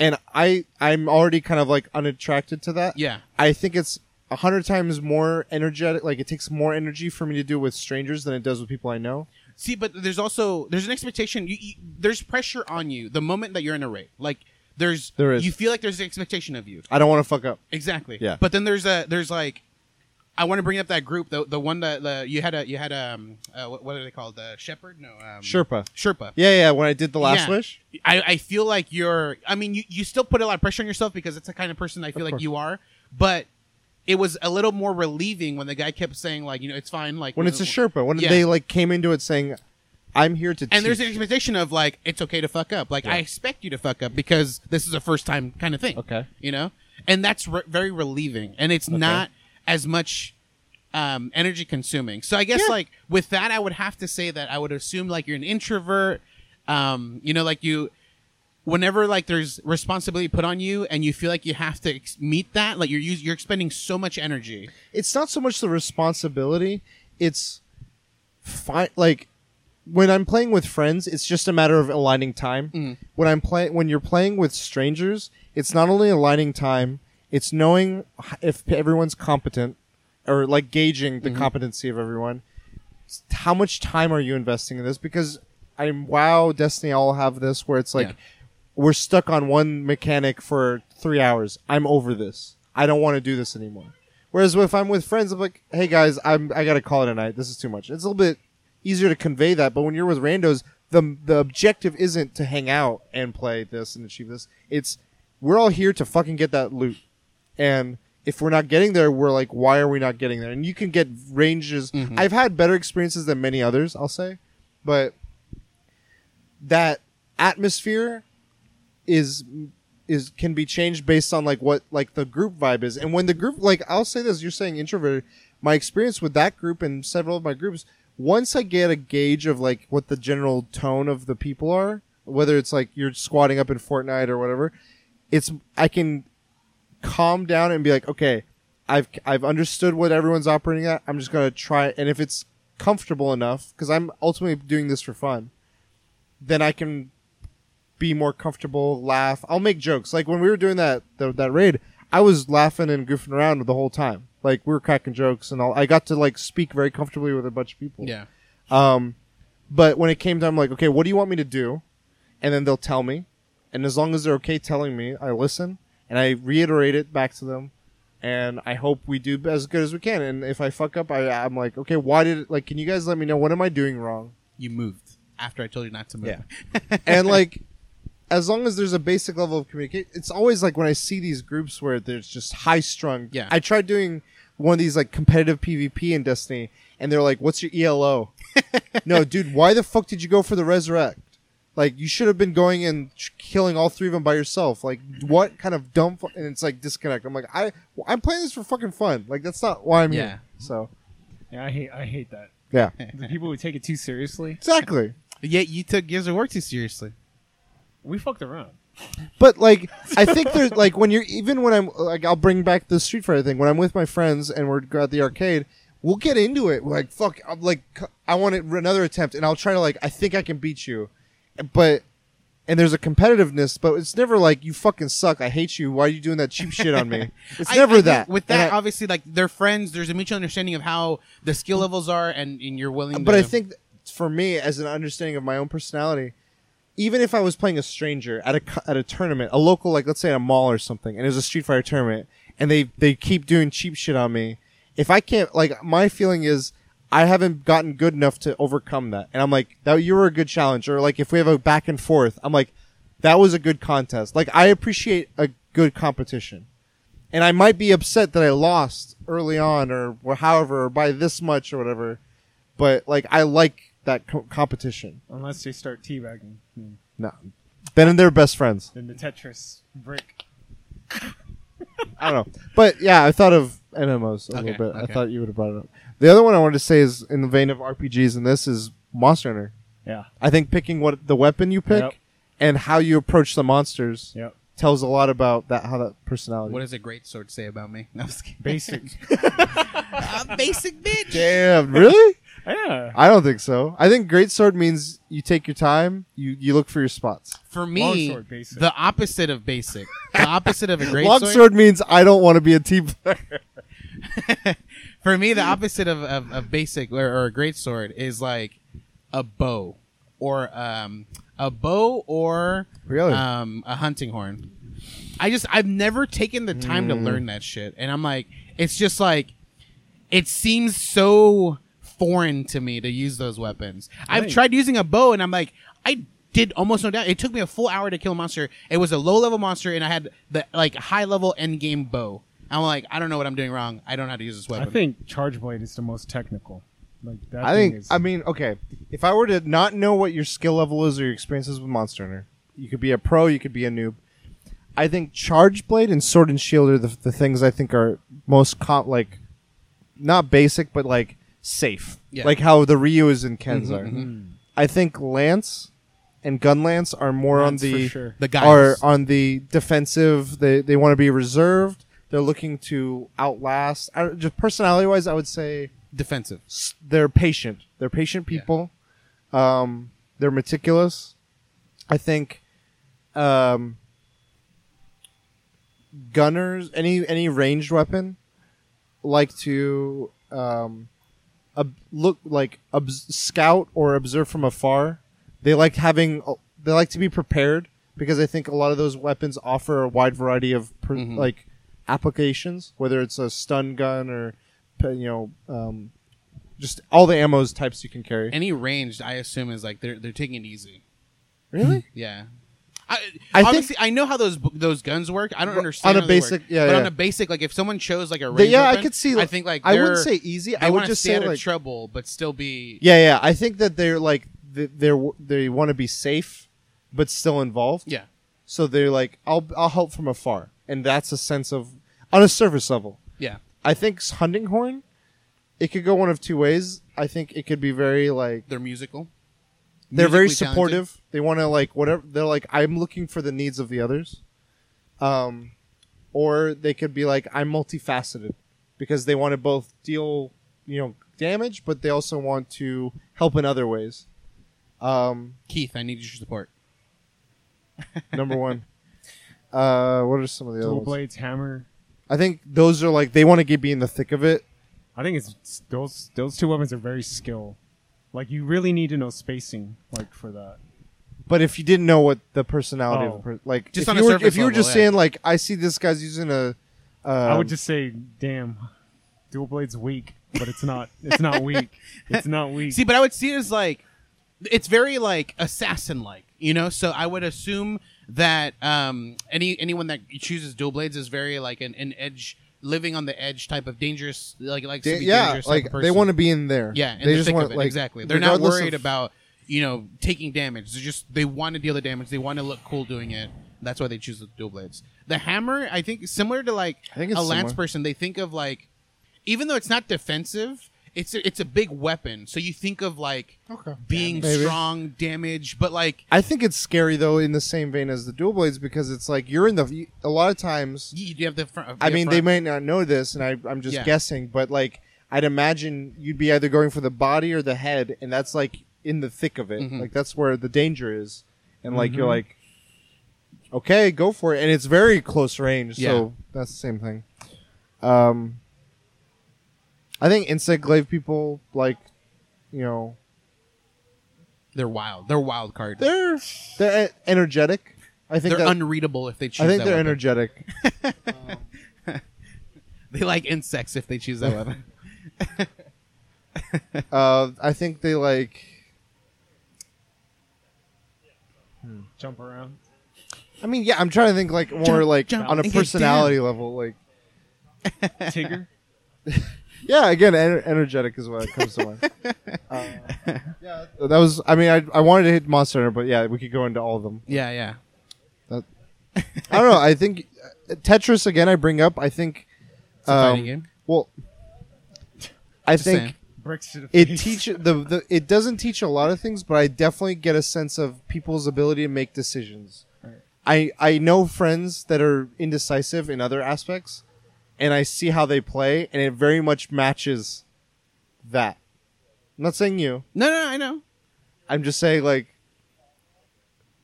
and I I'm already kind of like unattracted to that. yeah I think it's a hundred times more energetic. Like it takes more energy for me to do with strangers than it does with people I know. See but there's also there's an expectation you, you, there's pressure on you the moment that you're in a raid like there's There is. you feel like there's an expectation of you I don't want to fuck up. exactly Yeah. but then there's a there's like I want to bring up that group, the the one that the, you had a you had um uh, what, what are they called? The shepherd? No, um, Sherpa. Sherpa. Yeah, yeah. When I did the last Yeah. wish, I, I feel like you're. I mean, you, you still put a lot of pressure on yourself because it's the kind of person I feel like you are. But it was a little more relieving when the guy kept saying like, you know, it's fine. Like when it's a Sherpa, when Yeah. they like came into it saying, "I'm here to," and there's an expectation of like it's okay to fuck up. Like Yeah. I expect you to fuck up because this is a first time kind of thing. Okay. you know, and that's re- very relieving, and it's not as much um, energy consuming. So I guess Yeah. like with that, I would have to say that I would assume like you're an introvert. Um, you know, like you. Whenever like there's responsibility put on you and you feel like you have to ex- meet that, like you're use- you're expending so much energy. it's not so much the responsibility; it's fine. Like when I'm playing with friends, it's just a matter of aligning time. Mm. When I'm playing, when you're playing with strangers, it's not only aligning time; it's knowing h- if everyone's competent or like gauging Mm-hmm. the competency of everyone. S- How much time are you investing in this? Because I'm WoW, Destiny, all have this where it's like Yeah. We're stuck on one mechanic for three hours. I'm over this. I don't want to do this anymore. Whereas if I'm with friends, I'm like, hey guys, I'm I gotta call it a night. This is too much. It's a little bit easier to convey that, but when you're with randos, the the objective isn't to hang out and play this and achieve this. It's we're all here to fucking get that loot. And if we're not getting there, we're like, why are we not getting there? And you can get ranges. Mm-hmm. I've had better experiences than many others, I'll say, but that atmosphere is is can be changed based on like what like the group vibe is. And when the group like i'll say this you're saying introverted my experience with that group and several of my groups once i get a gauge of like what the general tone of the people are whether it's like you're squatting up in fortnite or whatever it's i can calm down and be like okay i've i've understood what everyone's operating at. I'm just gonna try and if it's comfortable enough because i'm ultimately doing this for fun then i can be more comfortable, laugh. I'll make jokes. Like when we were doing that the, that raid, I was laughing and goofing around the whole time. Like we were cracking jokes and all. I got to like speak very comfortably with a bunch of people. Yeah. Um, but when it came time, like, okay, what do you want me to do? And then they'll tell me, and as long as they're okay telling me, I listen and I reiterate it back to them, and I hope we do as good as we can. And if I fuck up, I I'm like, okay, why did it, like? Can you guys let me know what am I doing wrong? You moved after I told you not to move. Yeah. and like as long as there's a basic level of communication it's always like when i see these groups where there's just high strung Yeah. i tried doing one of these like competitive pvp in destiny and they're like what's your elo (laughs) no dude why the fuck did you go for the resurrect like you should have been going and ch- killing all three of them by yourself like what kind of dumb fu-? and it's like disconnect i'm like i i'm playing this for fucking fun like that's not why i'm Yeah. here so Yeah, I hate I hate that. yeah (laughs) The people who take it too seriously. exactly Yet you took Gears of War too seriously. We fucked around. But like, I think there's (laughs) like when you're even when I'm like I'll bring back the Street Fighter thing when I'm with my friends and we're at the arcade. We'll get into it. We're like fuck, I'm like I want it, another attempt, and I'll try to like I think I can beat you, but and there's a competitiveness, but it's never like you fucking suck. I hate you. Why are you doing that cheap shit on me? (laughs) It's I- never I that. With that, I- obviously, like they're friends. There's a mutual understanding of how the skill levels are, and, and you're willing. but to, I think for me, as an understanding of my own personality, even if I was playing a stranger at a at a tournament, a local like let's say a mall or something, and it was a Street Fighter tournament, and they they keep doing cheap shit on me, if I can't like my feeling is I haven't gotten good enough to overcome that, and I'm like that you were a good challenge, or like if we have a back and forth, I'm like that was a good contest. Like I appreciate a good competition. And I might be upset that I lost early on, or however, or by this much or whatever but like I like that co- competition. Unless they start teabagging. Hmm. No, Ben and they're best friends. Then the Tetris brick. (laughs) I don't know, but yeah, I thought of MMOs a Okay, little bit. I thought you would have brought it up. The other one I wanted to say is in the vein of RPGs, and this is Monster Hunter. Yeah. I think picking what the weapon you pick Yep. and how you approach the monsters Yep. tells a lot about that how that personality. what does a great sword say about me? (laughs) No, I'm just kidding. Basic. (laughs) A basic bitch. Damn, really? Yeah. I don't think so. I think great sword means you take your time, you you look for your spots. For me, Longsword, basic. the opposite of basic, the opposite of a great Long sword. sword means I don't want to be a team player. (laughs) (laughs) For me, the opposite of, of, of basic or, or a great sword is like a bow, or um, a bow or Really? um, a hunting horn. I just I've never taken the time to Mm. learn that shit, and I'm like, it's just like it seems so foreign to me to use those weapons. I've Right. tried using a bow, and I'm like, I did almost no damage. It took me a full hour to kill a monster. It was a low level monster, and I had the like high level end game bow. I'm like, I don't know what I'm doing wrong. I don't know how to use this weapon. I weapon. think Charge Blade is the most technical. Like that. I thing think. is, I mean, okay. If I were to not know what your skill level is or your experiences with Monster Hunter, you could be a pro, you could be a noob. I think Charge Blade and Sword and Shield are the, the things I think are most com- like, not basic, but like safe. Yeah. Like how the Ryu is in Ken's are. Mm. I think Lance and Gun Lance are more Lance on for the sure. the guys are on the defensive. They they want to be reserved. They're looking to outlast. I, just personality wise, I would say defensive. s- they're patient. They're patient Yeah. people. Um, they're meticulous. I think um, gunners, any any ranged weapon, like to um, ob- look like obs- scout or observe from afar. They like having. They like to be prepared because I think a lot of those weapons offer a wide variety of per- Mhm. like applications, whether it's a stun gun or you know um, just all the ammos types you can carry. Any ranged, I assume, is like they're they're taking it easy. really? (laughs) Yeah. I, I think- I know how those those guns work. I don't understand On a basic- work. yeah, but on a basic, like if someone chose like a yeah, I could see. I think like I wouldn't say easy. I would just stay say out of like trouble, but still be yeah, yeah. I think that they're like th- they're they want to be safe, but still involved. yeah. So they're like, I'll I'll help from afar, and that's a sense of on a surface level. Yeah. I think hunting horn, it could go one of two ways. I think it could be very like They're musical. They're very Musically talented. supportive. They want to like whatever. They're like, I'm looking for the needs of the others. Um, or they could be like, I'm multifaceted because they want to both deal, you know, damage, but they also want to help in other ways. Um, Keith, I need your support. (laughs) number one. Uh, what are some of the other Dual ones? Blades, Hammer. I think those are like they want to get be in the thick of it. I think it's it's- those those two weapons are very skill. Like you really need to know spacing, like for that. But if you didn't know what the personality of Oh. the per- like, Just if on you a were surface if you were level, just yeah. saying like, I see this guy's using a, uh, I would just say, damn, Dual Blades weak, but it's not. It's not weak. It's not weak. (laughs) See, but I would see it as like it's very like assassin like, you know. So I would assume that um, any anyone that chooses dual blades is very like an, an edge, living on the edge type of dangerous, like like to They- be yeah, dangerous like they want to be in there. Yeah, they the just want like exactly. They're not worried of- about you know taking damage. They're just they want to deal the damage. They want to look cool doing it. That's why they choose the dual blades. The hammer, I think, similar to like think a lance similar. person. They think of like, even though it's not defensive, it's a, it's a big weapon. So you think of like Okay. being Maybe. strong, damage, but like I think it's scary though, in the same vein as the dual blades, because it's like you're in the. A lot of times, you, you have the front. I the mean, they might not know this, and I, I'm just Yeah. guessing, but like I'd imagine you'd be either going for the body or the head, and that's like in the thick of it. Mhm. Like that's where the danger is, and like you're Mhm. like, okay, go for it, and it's very close range. Yeah. So that's the same thing. Um, I think insect glaive people like, you know, they're wild. They're wild card. they're they're e- energetic. I think They're that, unreadable if they choose. I think that they're weapon. energetic. (laughs) They like insects if they choose that (laughs) weapon. uh, I think they like. Jump around. I mean, yeah, I'm trying to think like more Jump, like jump, on a and get personality level. Like, Tigger. (laughs) yeah, again, ener- energetic is what it comes to mind. (laughs) uh, yeah, that was. I mean, I I wanted to hit Monster Hunter, but yeah, we could go into all of them. yeah, yeah. I don't know. I think uh, Tetris again. I bring up. I think. It's a um, fighting game. Well, I Just think saying. Bricks to the it face. teaches the, the it doesn't teach a lot of things, but I definitely get a sense of people's ability to make decisions. Right. I I know friends that are indecisive in other aspects, and I see how they play, and it very much matches that. I'm not saying you. No, no, I know. I'm just saying like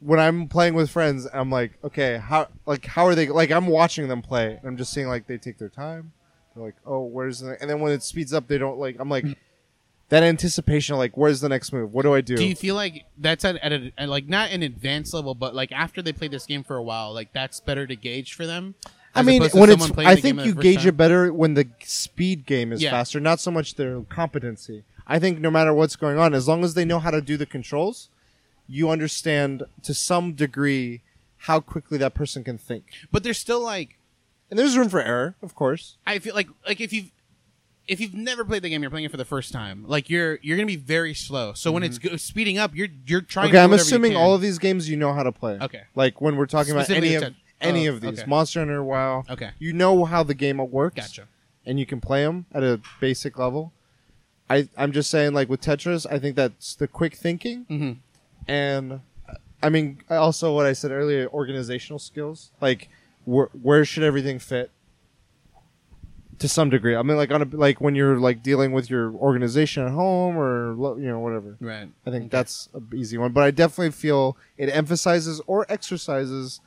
when I'm playing with friends, I'm like, okay, how like how are they like I'm watching them play and I'm just seeing like they take their time. They're like, oh, where's the and then when it speeds up they don't like I'm like that anticipation like where's the next move? What do I do? Do you feel like that's at, at, a, at like not an advanced level, but like after they play this game for a while, like that's better to gauge for them? I mean, when it's, I think you gauge time. it better when the speed game is Yeah. faster, not so much their competency. I think no matter what's going on, as long as they know how to do the controls, you understand to some degree how quickly that person can think. But there's still like And there's room for error, of course. I feel like like if you've if you've never played the game, you're playing it for the first time. Like you're you're gonna be very slow. So when it's go- speeding up, you're you're trying. Mm-hmm. Okay, I'm assuming all of these games you know how to play. Okay. Like when we're talking about any of any oh, of these, okay. Monster Hunter, WoW. Okay. You know how the game works. Gotcha. and you can play them at a basic level. I I'm just saying, like with Tetris, I think that's the quick thinking, Mhm. and I mean also what I said earlier, organizational skills. Like where where should everything fit? To some degree, I mean, like on a like when you're like dealing with your organization at home or you know whatever. Right. I think that's a easy one, but I definitely feel it emphasizes or exercises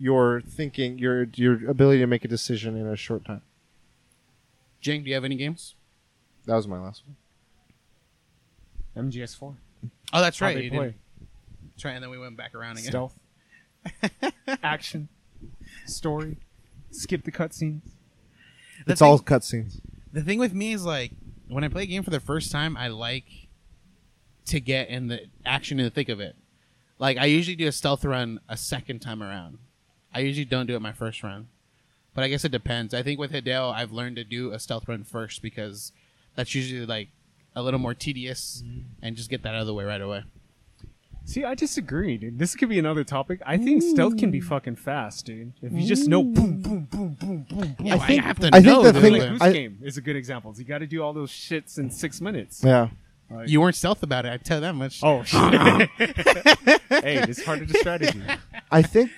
your thinking, your your ability to make a decision in a short time. Jane, do you have any games? That was my last one. MGS4. Oh, that's right. they you play. did. That's right, and then we went back around again. Stealth. (laughs) Action. Story. Skip the cutscenes. The it's thing- all cutscenes. The thing with me is like when I play a game for the first time, I like to get in the action in the thick of it. Like I usually do a stealth run a second time around. I usually don't do it my first run, but I guess it depends. I think with Hideo, I've learned to do a stealth run first because that's usually like a little more tedious mm-hmm. and just get that out of the way right away. See, I disagree, dude. This could be another topic. I think stealth can be fucking fast, dude. If you just know boom, boom, boom, boom, boom, boom. Yeah, I well, think- have to I think the dude. thing- Like Like, Goose I- Game is a good example. You got to do all those shits in six minutes. Yeah. Like- you weren't stealth about it. I tell that much. Oh shit! (laughs) (laughs) hey, it's part of the strategy. I think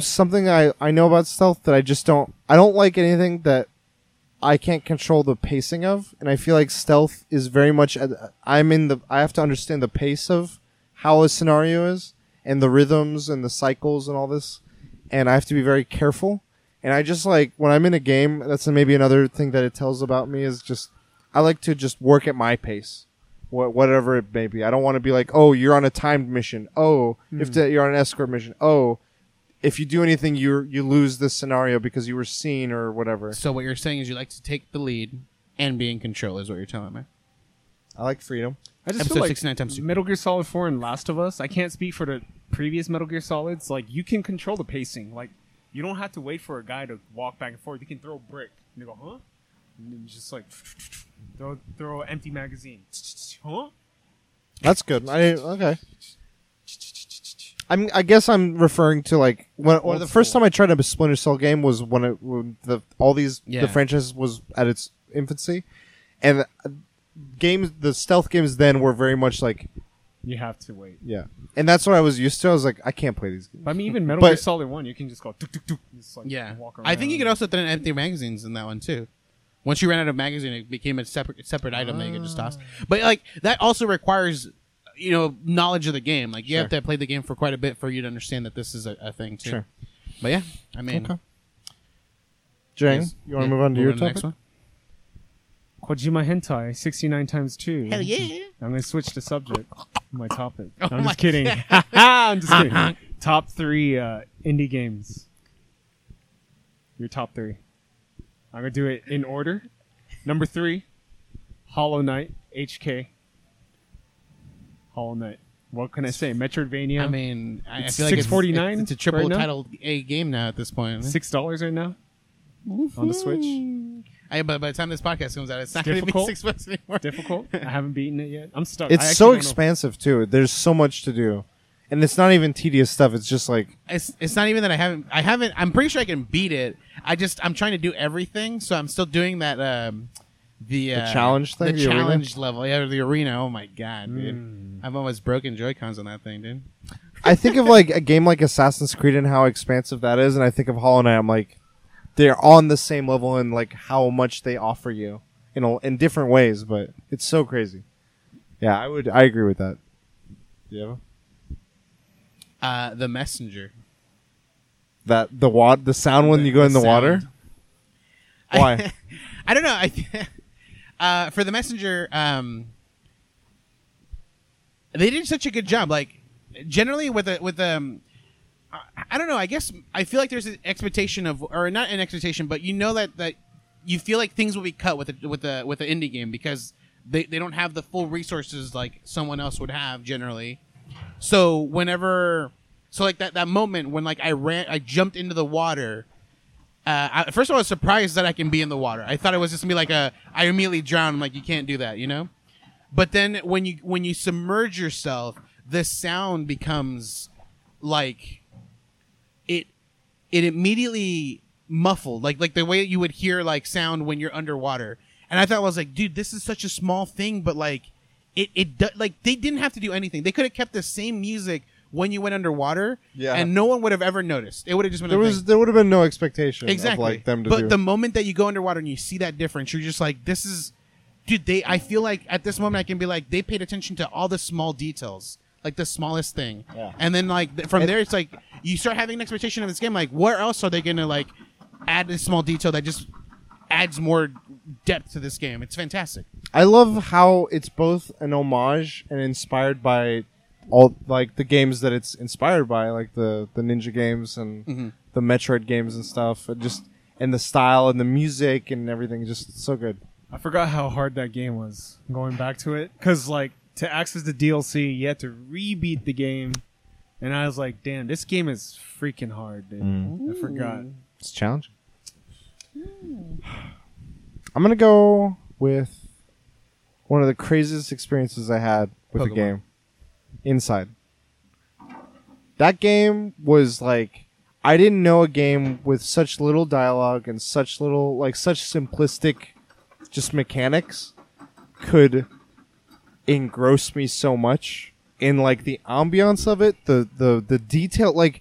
something I, I know about stealth that I just don't I don't like anything that I can't control the pacing of, and I feel like stealth is very much I'm in the I have to understand the pace of how a scenario is and the rhythms and the cycles and all this, and I have to be very careful. And I just like when I'm in a game. That's maybe another thing that it tells about me is just I like to just work at my pace, wha- whatever it may be. I don't want to be like, oh, you're on a timed mission. Oh, if hmm. the, you're on an escort mission. Oh, if you do anything, you you lose this scenario because you were seen or whatever. So what you're saying is you like to take the lead and be in control is what you're telling me. I like freedom. I just Episode feel like 69 times two. Metal Gear Solid 4 and Last of Us. I can't speak for the previous Metal Gear Solids. Like you can control the pacing. Like you don't have to wait for a guy to walk back and forth. You can throw a brick and you go, huh? And then you just like throw throw an empty magazine. Huh? That's good. I okay. I'm. I guess I'm referring to like when, when the first time I tried a Splinter Cell game was when it when the all these Yeah. the franchise was at its infancy, and uh, games the stealth games then were very much like You have to wait. yeah, and that's what I was used to. I was like, I can't play these games. I mean, even (laughs) Metal But- Gear Solid 1, you can just go tuk tuk tuk. Just, like, Yeah, walk I think you could also throw in empty magazines in that one too. Once you ran out of magazine, it became a separate separate item that you could just toss. Ah. But like that also requires, you know, knowledge of the game. Like you have to play the game for quite a bit for you to understand that this is a, a thing too. Sure. But yeah, I mean, Okay. Jang, yes. you want Yeah, to move on to your the topic? next one? Kojima Hentai 69 times 2. Hell yeah! I'm going to switch the subject. My topic. Oh I'm my just kidding. (laughs) I'm just kidding. top three uh, indie games. Your top three. I'm going to do it in order. Number three, Hollow Knight HK. Hollow Knight. What can I say? Metroidvania. I mean, I, I It's feel like it's- $6.49 It's, it's a triple right title A game now at this point. six dollars right now on the Switch. I, but by the time this podcast comes out, it's not It's going to be difficult. six bucks anymore. Difficult. I (laughs) haven't beaten it yet. I'm stuck. I It's actually so don't know. expansive too. There's so much to do, and it's not even tedious stuff. It's just like it's it's not even that I haven't I haven't I'm pretty sure I can beat it. I just I'm trying to do everything, so I'm still doing that um the, uh, challenge thing, the, the arena? challenge level, yeah, the arena. Oh my god, dude! Mm. I've almost broken Joy Cons on that thing, dude. I think of like a game like Assassin's Creed and how expansive that is, and I think of Hollow Knight. I'm like, they're on the same level in like how much they offer you, you know, in different ways. But it's so crazy. Yeah, I would. I agree with that. Yeah. Uh, the Messenger. That the wa- the sound when you go in the water. sound. Why? (laughs) I don't know. I uh, for the Messenger, um, they did such a good job. Like generally with the with um, I- don't know. I guess I feel like there's an expectation of, or not an expectation, but you know that that you feel like things will be cut with a, with a with an indie game because they they don't have the full resources like someone else would have generally. So whenever, so like that that moment when like I ran, I jumped into the water. Uh, I, first of all, I was surprised that I can be in the water. I thought it was just gonna be like a, I immediately drowned. I'm like, you can't do that, you know. But then when you when you submerge yourself, the sound becomes like it it immediately muffled like like the way you would hear like sound when you're underwater and i thought I was like dude this is such a small thing but like it it do- like they didn't have to do anything they could have kept the same music when you went underwater Yeah. and no one would have ever noticed it would have just been There a was thing. there would have been no expectation exactly of like them to but do. the moment that you go underwater and you see that difference you're just like this is dude they i feel like at this moment i can be like they paid attention to all the small details like the smallest thing Yeah. and then like th- from And- there it's like you start having an expectation of this game like where else are they gonna like add this small detail that just adds more depth to this game it's fantastic I love how it's both an homage and inspired by all like the games that it's inspired by, like the the Ninja games and Mhm. the Metroid games and stuff. And just and the style and the music and everything, just so good. I forgot how hard that game was going back to it because like to access the DLC, you had to rebeat the game, and I was like, "Damn, this game is freaking hard." Dude. I forgot. It's challenging. (sighs) I'm gonna go with one of the craziest experiences I had with a Pokemon. game. Inside. That game was like I didn't know a game with such little dialogue and such little like such simplistic just mechanics could engross me so much in like the ambiance of it, the the the detail like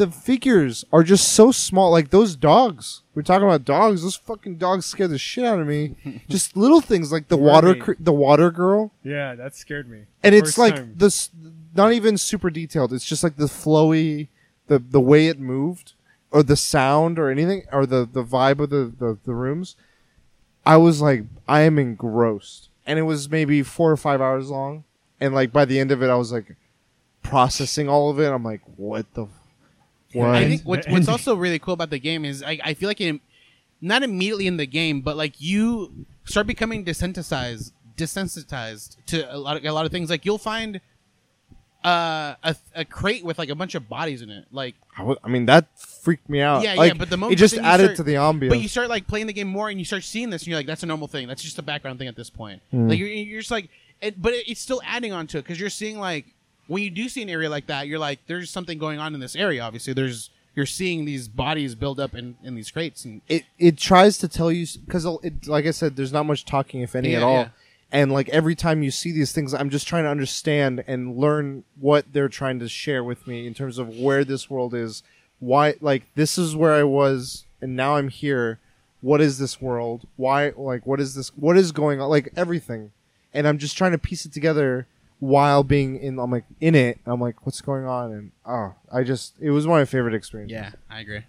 the figures are just so small. Like those dogs. We're talking about dogs. Those fucking dogs scare the shit out of me. (laughs) just little things like the Where water, cr- the water girl, Yeah, that scared me. and it's like time. this. Not even super detailed. It's just like the flowy, the the way it moved, or the sound, or anything, or the the vibe of the the, the rooms. I was like, I am engrossed, and it was maybe four or five hours long, and like by the end of it, I was like processing all of it. I'm like, what the. What? I think what's, what's (laughs) also really cool about the game is I, I feel like it, not immediately in the game, but like you start becoming desensitized, desensitized to a lot of a lot of things. Like you'll find uh, a a crate with like a bunch of bodies in it, like I wa- I mean, that freaked me out. Yeah, yeah, but the moment- it just added start- to the ambiance. But you start like playing the game more, and you start seeing this, and you're like, "That's a normal thing. That's just a background thing at this point." Hmm. Like you're, you're just like, it, but it, it's still adding on to it because you're seeing like when you do see an area like that, you're like, "There's something going on in this area." Obviously, there's you're seeing these bodies build up in, in these crates, and it it tries to tell you because it like I said, there's not much talking if any Yeah, at all. yeah. And like every time you see these things, I'm just trying to understand and learn what they're trying to share with me in terms of where this world is. Why, like, this is where I was, and now I'm here. What is this world? Why, like, what is this? What is going on? Like everything, and I'm just trying to piece it together while being in. I'm like in it. I'm like, what's going on? And oh, I just it was one of my favorite experiences. yeah, I agree.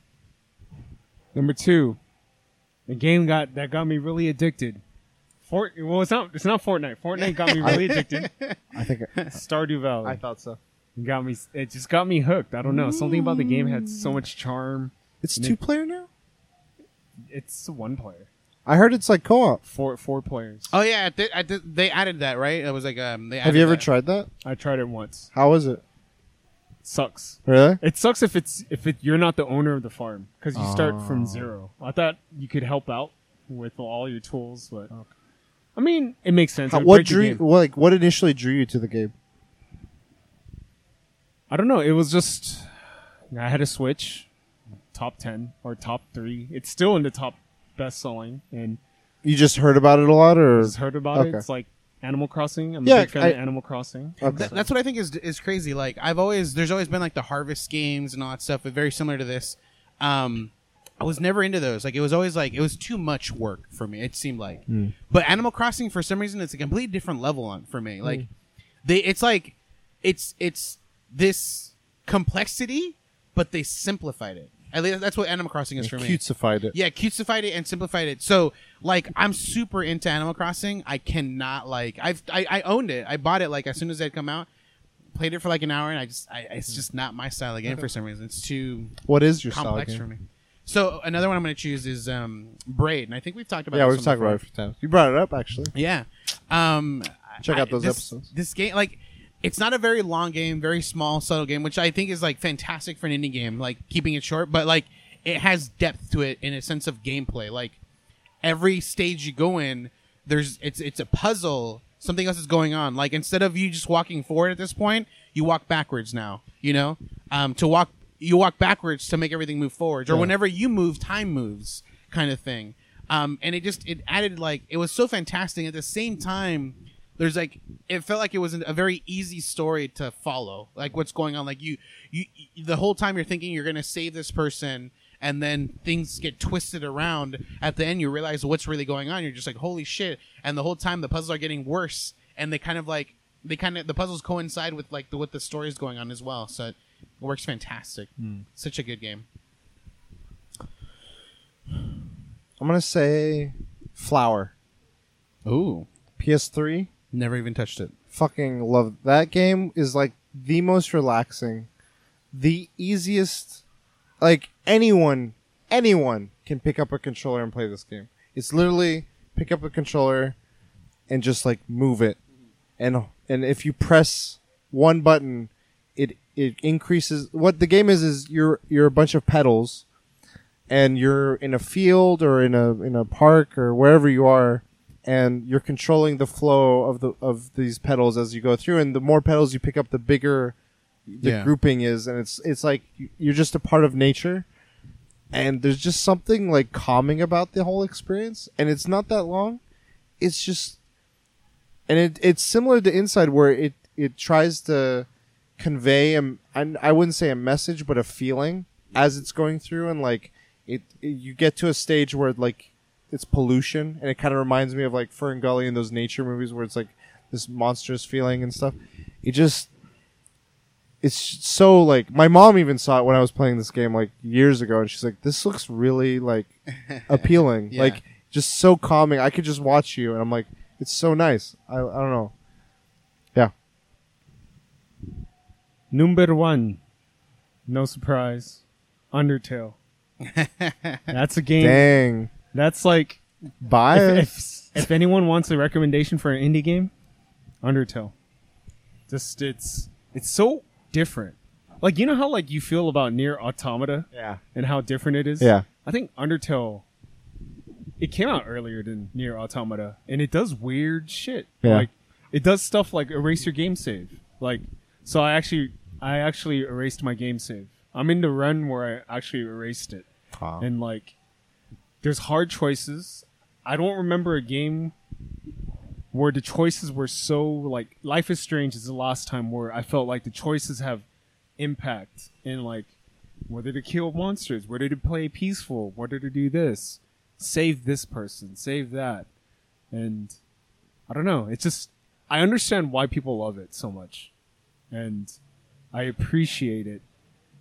Number two, the game got that got me really addicted. Fort well, it's not it's not Fortnite. Fortnite got me (laughs) really addicted. I think I, Stardew Valley I thought so. got me. It just got me hooked. I don't know. Something about the game had so mm. much charm. It's Nick- two player now. It's one player, I heard it's like co-op. four four players. Oh yeah, I did, I did, they added that right. It was like um, they Have you ever that. tried that? I tried it once. How was it? sucks. Really? It sucks if it's if it, you're not the owner of the farm because you start Oh. from zero. I thought you could help out with all your tools, but I mean, it makes sense. It How, would what break the drew? You, game. what, like what initially drew you to the game? I don't know. It was just I had a Switch, top ten or top three. It's still in the top best selling, and You just heard about it a lot, or just heard about Okay. it. It's like Animal Crossing. I'm Yeah, a big fan I- of Animal Crossing. Okay. Th- that's what I think is is crazy. Like I've always there's always been like the harvest games and all that stuff, but very similar to this. Um, I was never into those. Like it was always like it was too much work for me. It seemed like. But Animal Crossing for some reason it's a completely different level on for me. Like they it's like it's it's this complexity, but they simplified it. At least that's what Animal Crossing is for me. cutesified it. Yeah, cutesified it and simplified it. So like I'm super into Animal Crossing. I cannot like I've I, I owned it. I bought it like as soon as it come out. played it for like an hour, and I just, I, it's just not my style of game for some reason. It's too What is your style complex game? for me. So another one I'm going to choose is um, Braid, and I think we've talked about. Yeah, we've talked about it a few times. You brought it up actually. Yeah. Um, Check I- out those this, episodes. This game, like, it's not a very long game, very small, subtle game, which I think is like fantastic for an indie game, like keeping it short, but like it has depth to it in a sense of gameplay. Like every stage you go in, there's it's it's a puzzle. Something else is going on. Like instead of you just walking forward at this point, you walk backwards now. You know, um, to walk you walk backwards to make everything move forwards, or Yeah. whenever you move, time moves, kind of thing. Um, and it just it added like it was so fantastic. At the same time, there's like it felt like it was a very easy story to follow. Like what's going on. Like you you the whole time you're thinking you're gonna save this person. And then things get twisted around. At the end, you realize what's really going on. You're just like, "Holy shit!" And the whole time, the puzzles are getting worse, and they kind of like they kind of the puzzles coincide with like the, what the story is going on as well. So it works fantastic. Hmm. Such a good game. I'm gonna say Flower. Ooh, PS3. Never even touched it. Fucking love that game. Is like the most relaxing, the easiest. Like anyone, anyone can pick up a controller and play this game. It's literally pick up a controller and just like move it, and and if you press one button, it it increases. What the game is is you're you're a bunch of petals, and you're in a field or in a in a park or wherever you are, and you're controlling the flow of the of these petals as you go through. And the more petals you pick up, the bigger the Yeah. grouping is, and it's it's like you're just a part of nature. And there's just something like calming about the whole experience, and it's not that long. It's just, and it it's similar to Inside, where it it tries to convey a, I, wouldn't say a message, but a feeling as it's going through, and like it, it you get to a stage where like it's pollution, and it kind of reminds me of like Fern Gully and those nature movies where it's like this monstrous feeling and stuff. It just it's so like my mom even saw it when I was playing this game like years ago, and she's like, "This looks really like (laughs) appealing, Yeah. like just so calming. I could just watch you." And I'm like, "It's so nice." I I don't know. Yeah, Number one, no surprise, Undertale. (laughs) That's a game. dang, That's like bye. if, if if anyone wants a recommendation for an indie game, Undertale. Just it's it's so different. Like you know how like you feel about Nier Automata yeah, and how different it is. yeah, I think Undertale. It came out earlier than Nier Automata, and it does weird shit. Yeah. Like it does stuff like erase your game save. Like so, I actually I actually erased my game save. I'm in the run where I actually erased it Aw. and like there's hard choices. I don't remember a game where the choices were so like life is strange is the last time where i felt like the choices have impact in like whether to kill monsters? Whether to play peaceful? Whether to do this? Save this person. Save that. And i don't know. It's just i understand why people love it so much. And i appreciate it.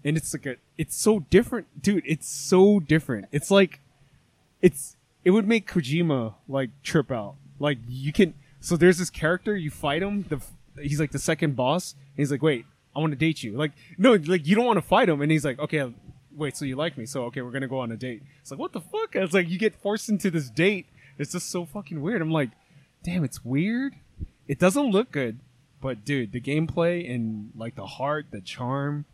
And it's like a it's so different. Dude it's so different. It's like it's it would make kojima like trip out. Like you can so there's this character you fight him the he's like the second boss and he's like wait i want to date you. Like no like you don't want to fight him and he's like okay wait so you like me so okay we're gonna go on a date. It's like what the fuck? It's like you get forced into this date. It's just so fucking weird. I'm like damn it's weird. It doesn't look good but dude the gameplay and like the heart the charm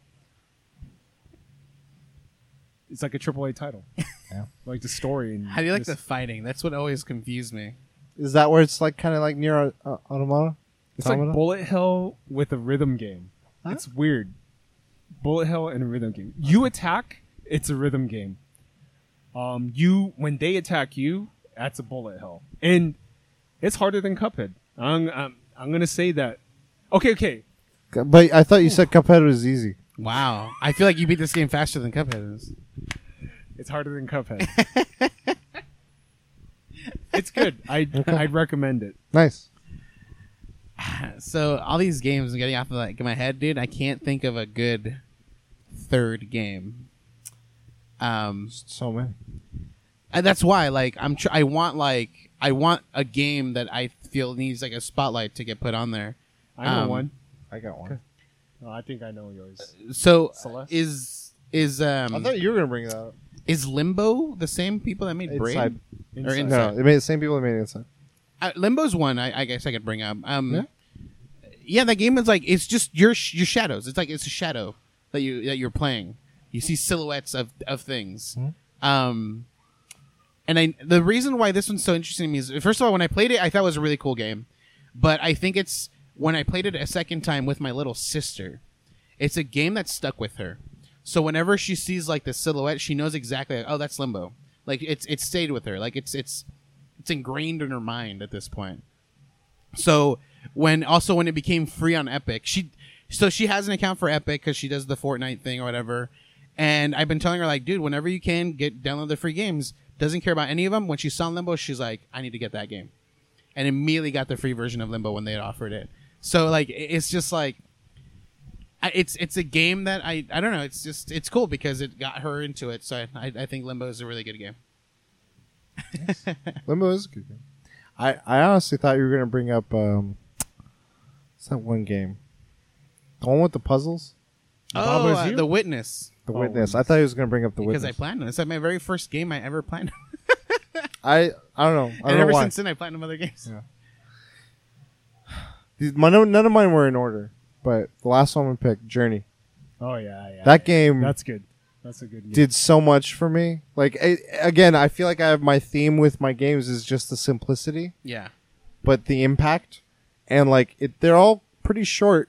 it's like a triple A title. (laughs) Yeah. Like the story. And How do you like this- the fighting? That's what always confused me. Is that where it's like kind of like Nier uh, Automata? It's like Automata? bullet hell with a rhythm game. Huh? It's weird. Bullet hell and a rhythm game. You attack, it's a rhythm game. Um, you when they attack you, that's a bullet hell, and it's harder than Cuphead. I'm I'm, I'm gonna say that. Okay, okay. But I thought you said Cuphead was easy. Wow, I feel like you beat this game faster than Cuphead is. It's harder than Cuphead. (laughs) it's good. I I'd recommend it. Nice. (sighs) So all these games are getting off of like my head, dude. I can't think of a good third game. Um, So many. and that's why like I'm tr- I want like I want a game that I feel needs like a spotlight to get put on there. I know Um, one. I got one. Oh, I think I know yours. So Celeste? is is um I thought you were gonna bring that up. is Limbo the same people that made Braid? Inside. Or Inside. Inside. No, they made the same people that made it inside. Uh, Limbo's one I, I guess I could bring up. Um, Yeah? yeah. that game is like it's just your sh- your shadows. It's like it's a shadow that you that you're playing. You see silhouettes of of things. Um, and I the reason why this one's so interesting to me is first of all when I played it I thought it was a really cool game, but I think it's when I played it a second time with my little sister, it's a game that stuck with her. So whenever she sees like the silhouette, she knows exactly like, oh that's Limbo. Like it's it's stayed with her. Like it's it's it's ingrained in her mind at this point. So when also when it became free on Epic, she so she has an account for Epic because she does the Fortnite thing or whatever. And I've been telling her like, dude, whenever you can get download the free games. Doesn't care about any of them. When she saw Limbo, she's like, I need to get that game, and immediately got the free version of Limbo when they had offered it. So like, it's just like. It's it's a game that I I don't know. It's just it's cool because it got her into it. So I I think Limbo is a really good game. Limbo is a good game. I, I honestly thought you were gonna bring up um, what's that one game? The one with the puzzles, Oh, uh, the Witness. the Oh, witness. I thought he was gonna bring up the Witness. because I planned it. It's like my very first game I ever planned. (laughs) I I don't know. I and don't know ever why. since then, I planned other games. Yeah. These- my, no- none of mine were in order, but the last one we picked, Journey. Oh yeah, yeah. That game That's good. That's a good game. did so much for me. Like it, again, I feel like I have my theme with my games is just the simplicity, Yeah. but the impact, and like it, they're all pretty short.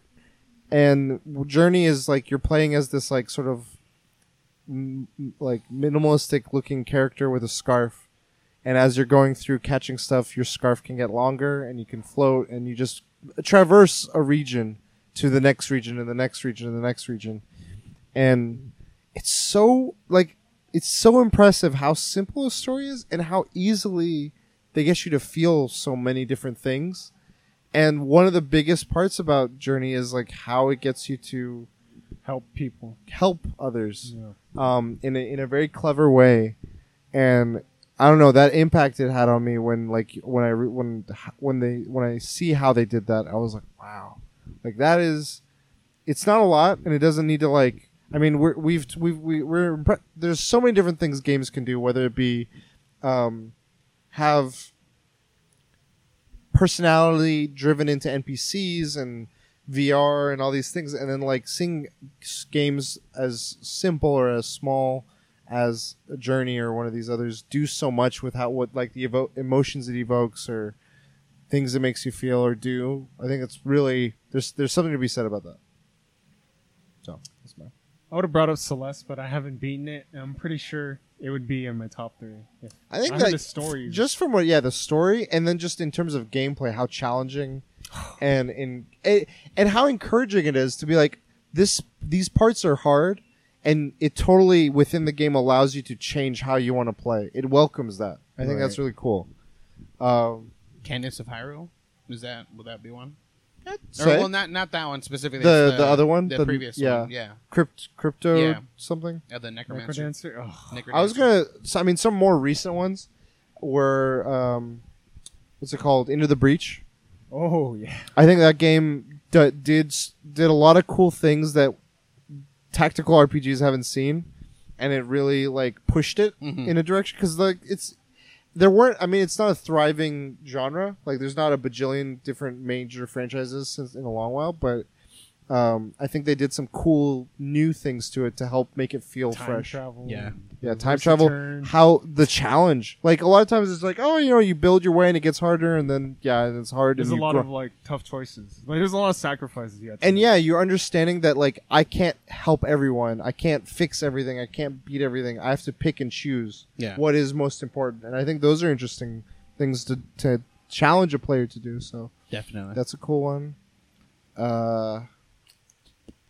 And Journey is like you're playing as this like sort of m- m- like minimalistic looking character with a scarf, and as you're going through catching stuff, your scarf can get longer and you can float and you just traverse a region to the next region and the next region and the next region, and it's so like it's so impressive how simple a story is and how easily they get you to feel so many different things. And one of the biggest parts about Journey is like how it gets you to help people. help others Yeah. um, in a, in a very clever way, and I don't know that impact it had on me when like when I when when they when I see how they did that, I was like, wow, like that is, it's not a lot, and it doesn't need to like. I mean, we're, we've we've we, we're impre- there's so many different things games can do, whether it be um, have personality driven into NPCs and VR and all these things, and then like seeing games as simple or as small as a Journey or one of these others do so much with how what like the evo- emotions it evokes or things it makes you feel or do. I think it's really there's there's something to be said about that. So that's my I would have brought up Celeste, but I haven't beaten it. And I'm pretty sure it would be in my top three. I think I that the story. just from what yeah the story and then just in terms of gameplay how challenging (sighs) and in it, and how encouraging it is to be like this these parts are hard and it totally within the game allows you to change how you want to play it welcomes that i think that's really cool um Cadence of Hyrule. Is that will that be one? Or, well, not not that one specifically. The- it's the other one? the, The- previous yeah. one. Yeah, crypt crypto Yeah. something yeah, the Necromancer. Necrodancer. Oh, Necrodancer. i was gonna so, i mean some more recent ones were um what's it called into the breach oh yeah. I think that game d- did did a lot of cool things that tactical RPGs haven't seen, and it really like pushed it Mhm. in a direction because like it's there weren't. I mean, it's not a thriving genre. Like, there's not a bajillion different major franchises since in a long while, but um, I think they did some cool new things to it to help make it feel Time fresh. travel. Yeah. Yeah, time travel. return. How the challenge? Like a lot of times, it's like, oh, you know, you build your way and it gets harder, and then yeah, it's hard. There's and a lot grow- of like tough choices. Like there's a lot of sacrifices you have to and make. yeah, you're understanding that like I can't help everyone. I can't fix everything. I can't beat everything. I have to pick and choose Yeah. what is most important. And I think those are interesting things to to challenge a player to do. So Definitely. that's a cool one. Uh,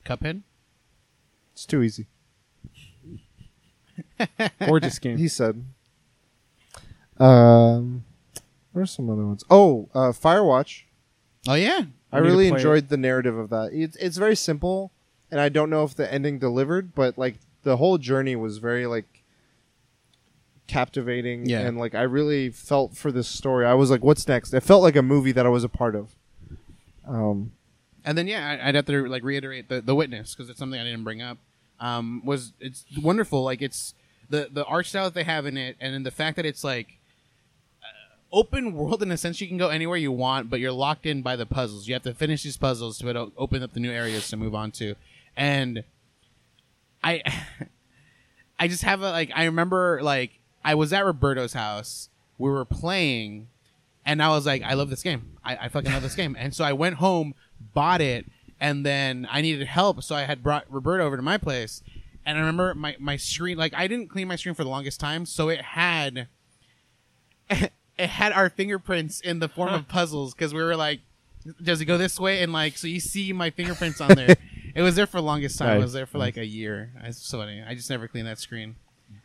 Cuphead. it's too easy. (laughs) gorgeous game. He said. Um, where's some other ones? Oh, uh, Firewatch. Oh yeah. I I need to really play it. enjoyed the narrative of that. It's it's very simple, and I don't know if the ending delivered, but like the whole journey was very like captivating, Yeah. and like I really felt for this story. I was like, "What's next?" It felt like a movie that I was a part of. Um, And then yeah, I'd have to like reiterate the the witness because it's something I didn't bring up. Um, was it's wonderful. Like it's the the art style that they have in it, and then the fact that it's like uh, open world in a sense. You can go anywhere you want, but you're locked in by the puzzles. You have to finish these puzzles to to open up the new areas to move on to. And I, (laughs) I just have a like. I remember like I was at Roberto's house. We were playing, and I was like, I love this game. I, I fucking love this game. And so I went home, bought it, and then I needed help, so I had brought Roberto over to my place. And I remember my my screen, like I didn't clean my screen for the longest time, so it had, (laughs) it had our fingerprints in the form of puzzles because we were like, does it go this way? And like, so you see my fingerprints on there. (laughs) it was there for the longest time. It was there for like a year. It's so funny. I just never cleaned that screen.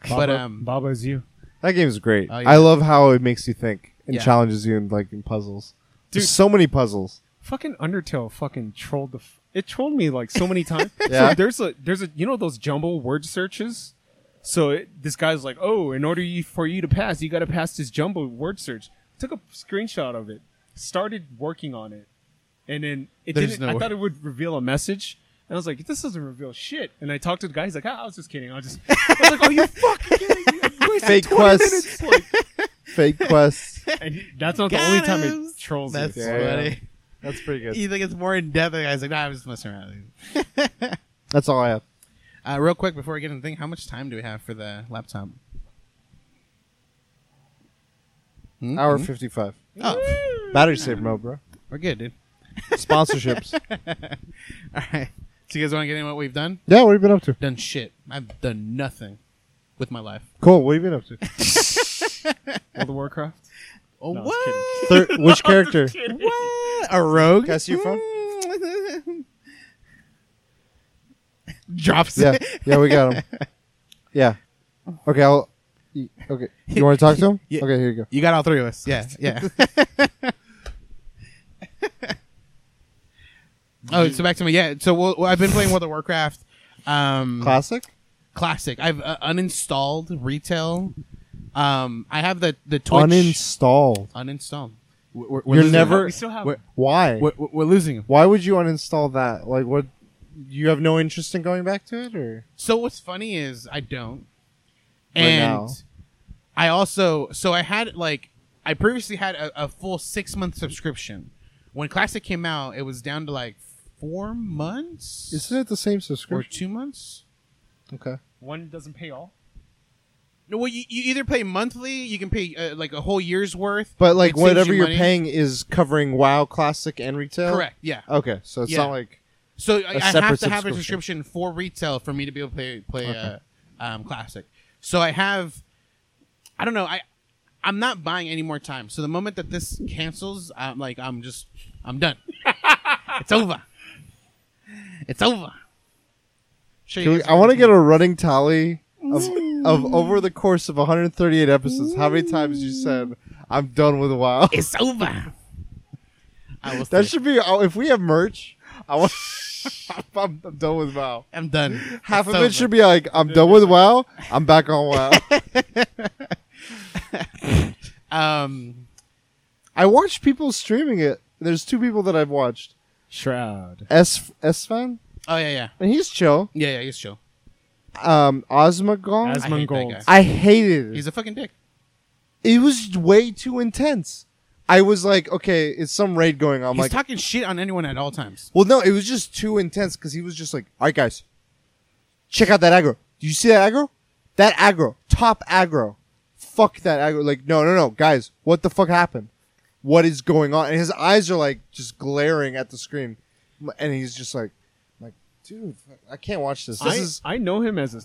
Baba, But um, Baba's you. That game is great. Oh, yeah. I love how it makes you think and Yeah. challenges you in like in puzzles. Dude. There's so many puzzles. Fucking Undertale fucking trolled the. F- it trolled me like so many times. (laughs) Yeah. So there's a there's a you know those jumble word searches. So it, this guy's like, oh, in order you, for you to pass, you got to pass this jumbo word search. Took a screenshot of it, started working on it, and then it There's didn't. no I word. thought it would reveal a message, and I was like, this doesn't reveal shit. And I talked to the guy. He's like, ah, I was just kidding. I was just. I was like, oh, you (laughs) fucking kidding me? You wasted Fake 20 quests. like- (laughs) Fake quests. and he- that's not the only time Got it us. trolls That's you. Funny. yeah. That's pretty good. You think it's more in depth? And I was like, nah, I'm just messing around. (laughs) That's all I have. Uh, real quick before we get into the thing, how much time do we have for the laptop? Hmm? Hour Hmm? 55. Oh, Battery saver mode, bro. we're good, dude. (laughs) Sponsorships. (laughs) All right. So you guys want to get in what we've done? yeah, what have you been up to? Done shit. I've done nothing with my life. Cool. What have you been up to? World of Warcraft. Oh, No, I was what? (laughs) Third, which character? What? A rogue? Can I see your phone? (laughs) Drops Yeah, it. yeah, we got him. (laughs) Yeah. Okay, I'll. y- Okay, you want to talk to him? Yeah. Okay, here you go. You got all three of us. Yeah, yeah. oh, so back to me. Yeah, so we'll, well, I've been playing World of Warcraft. Um, Classic. classic. I've uh, uninstalled retail. Um, I have the the Twitch Uninstalled. uninstalled. We're, we're- we're You're losing never- We still have. We're, Why? we're, we're losing him. Why would you uninstall that? Like, what? You have no interest in going back to it, or So what's funny is I don't, Right and now. I also so I had like I previously had a, a full six month subscription. When Classic came out, it was down to like four months isn't it the same subscription? or subscription? two months. Okay. One doesn't pay all. No, well, you, you either pay monthly, you can pay uh, like a whole year's worth. But like It saves whatever you you're money. paying is covering WoW Classic and retail. Correct. Yeah. Okay, so it's Yeah. not like So I, I have separate to have a subscription. subscription for retail for me to be able to play play uh, um, classic. So I have, I don't know, I I'm not buying any more time. So the moment that this cancels, I'm like I'm just I'm done. (laughs) it's over. It's over. Show you Can we- guys I want to get a running tally of of over the course of 138 episodes. How many times you said I'm done with WoW? It's (laughs) over. I will. That say, should be oh, if we have merch. I want. I'm, (laughs) I'm done with WoW. I'm done. Half It's of over. it should be like I'm done with WoW. I'm back on WoW. (laughs) Um. I watched people streaming it. There's two people that I've watched. Shroud. S Esfand, Oh yeah, yeah, and he's chill. yeah, yeah. He's chill. Um, Osmagong. As- I hate Asmongold. guy. I hated it. He's a fucking dick. it was way too intense. I was like, okay, it's some raid going on. I'm He's like, talking shit on anyone at all times. well, no, it was just too intense because he was just like, all right, guys, check out that aggro. Do you see that aggro? That aggro, top aggro. Fuck that aggro. Like, no, no, no, guys, what the fuck happened? What is going on? And his eyes are like just glaring at the screen, and he's just like, like, dude, I can't watch this. This I, is. I know him as a,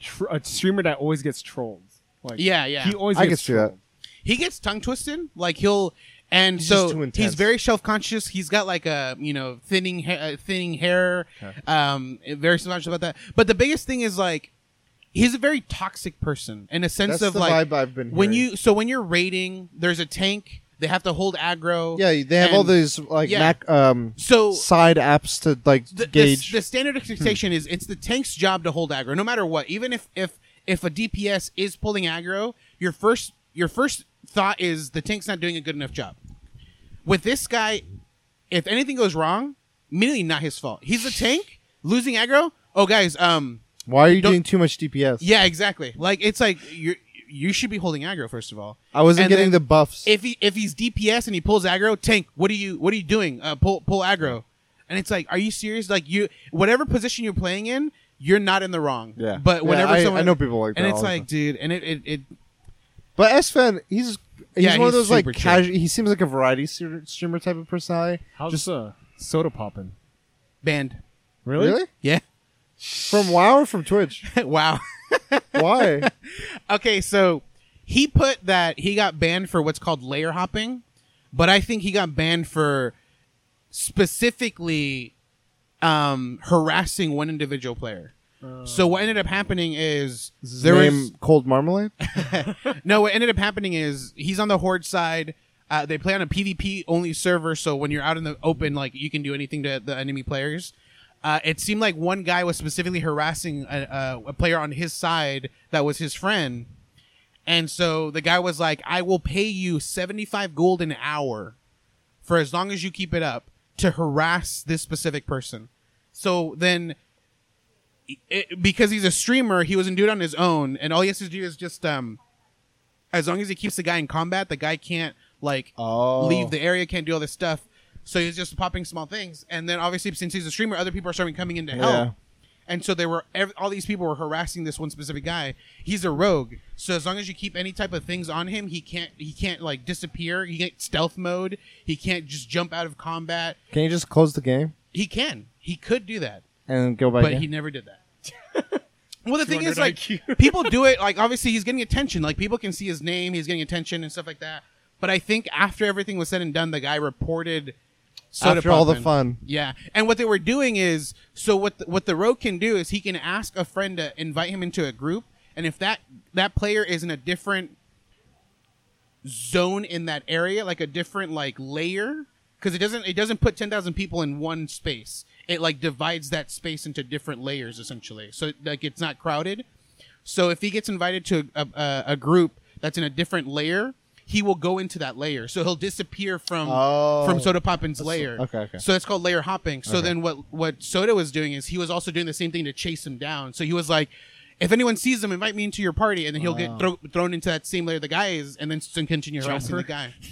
tr- a streamer that always gets trolled. Like Yeah, yeah. He always I gets can see that. trolled. he gets tongue twisted. Like he'll and He's so just too intense. he's very self conscious. He's got like a you know thinning ha- uh, thinning hair. Um, very self conscious about that. But the biggest thing is like he's a very toxic person in a sense That's of the like vibe I've been. when hearing. you so when you're raiding, there's a tank. They have to hold aggro. yeah, they have all these like yeah. Mac um So side apps to like the, the, gauge. the standard expectation is it's the tank's job to hold aggro, no matter what. Even if if if a DPS is pulling aggro, your first your first thought is the tank's not doing a good enough job. With this guy, if anything goes wrong, immediately not his fault. He's a tank losing aggro. Oh, guys, um, Why are you Don't- doing too much DPS? yeah, exactly. Like it's like you you should be holding aggro first of all. I wasn't And getting then the buffs. If he if he's DPS and he pulls aggro, tank. What are you what are you doing? Uh, pull pull aggro, and it's like, are you serious? Like you whatever position you're playing in, you're not in the wrong. Yeah. But Yeah, whenever I- someone I know people like and that it's all the like, time. dude, and it it, it but Sven, he's he's Yeah, one of he's those like super chill. casual. He seems like a variety streamer streamer type of personality. How's Just uh, soda popping? banned. Really? really Yeah. From WoW or from Twitch? (laughs) wow. (laughs) Why? Okay, so he put that he got banned for what's called layer hopping, but I think he got banned for specifically um, harassing one individual player. so what ended up happening is his there name was Cold Marmalade? (laughs) no. What ended up happening is he's on the horde side. Uh, they play on a PvP only server, so when you're out in the open, like you can do anything to the enemy players. Uh, it seemed like one guy was specifically harassing a, a, a player on his side that was his friend, and so the guy was like, "I will pay you seventy five gold an hour for as long as you keep it up to harass this specific person." So then it, because he's a streamer, he wasn't doing it on his own, and all he has to do is just um, as long as he keeps the guy in combat, the guy can't like Oh. leave the area, can't do all this stuff. So he's just popping small things, and then obviously since he's a streamer, other people are starting coming in to help. Yeah. And so they were ev- all these people were harassing this one specific guy. He's a rogue, so as long as you keep any type of things on him, he can't he can't like disappear. He can't stealth mode. He can't just jump out of combat. Can you just close the game He can. He could do that and go back? but in? he never did that. (laughs) well, the thing is, 200 like, IQ. people (laughs) do it. Like, obviously, he's getting attention. Like, people can see his name. He's getting attention and stuff like that. But I think after everything was said and done, the guy reported. Soda After all the fun. Yeah, and what they were doing is, so what the, what the rogue can do is he can ask a friend to invite him into a group, and if that that player is in a different zone in that area, like a different like layer, because it doesn't it doesn't put ten thousand people in one space. It like divides that space into different layers essentially, so like it's not crowded. So if he gets invited to a, a, a group that's in a different layer, he will go into that layer. So he'll disappear from Oh. from Sodapoppin's layer. okay, okay. So that's called layer hopping. So Okay. then what what Soda was doing is he was also doing the same thing to chase him down. So he was like, if anyone sees him, invite me into your party, and then he'll get thro- thrown into that same layer the guy is, and then continue harassing the guy. (laughs)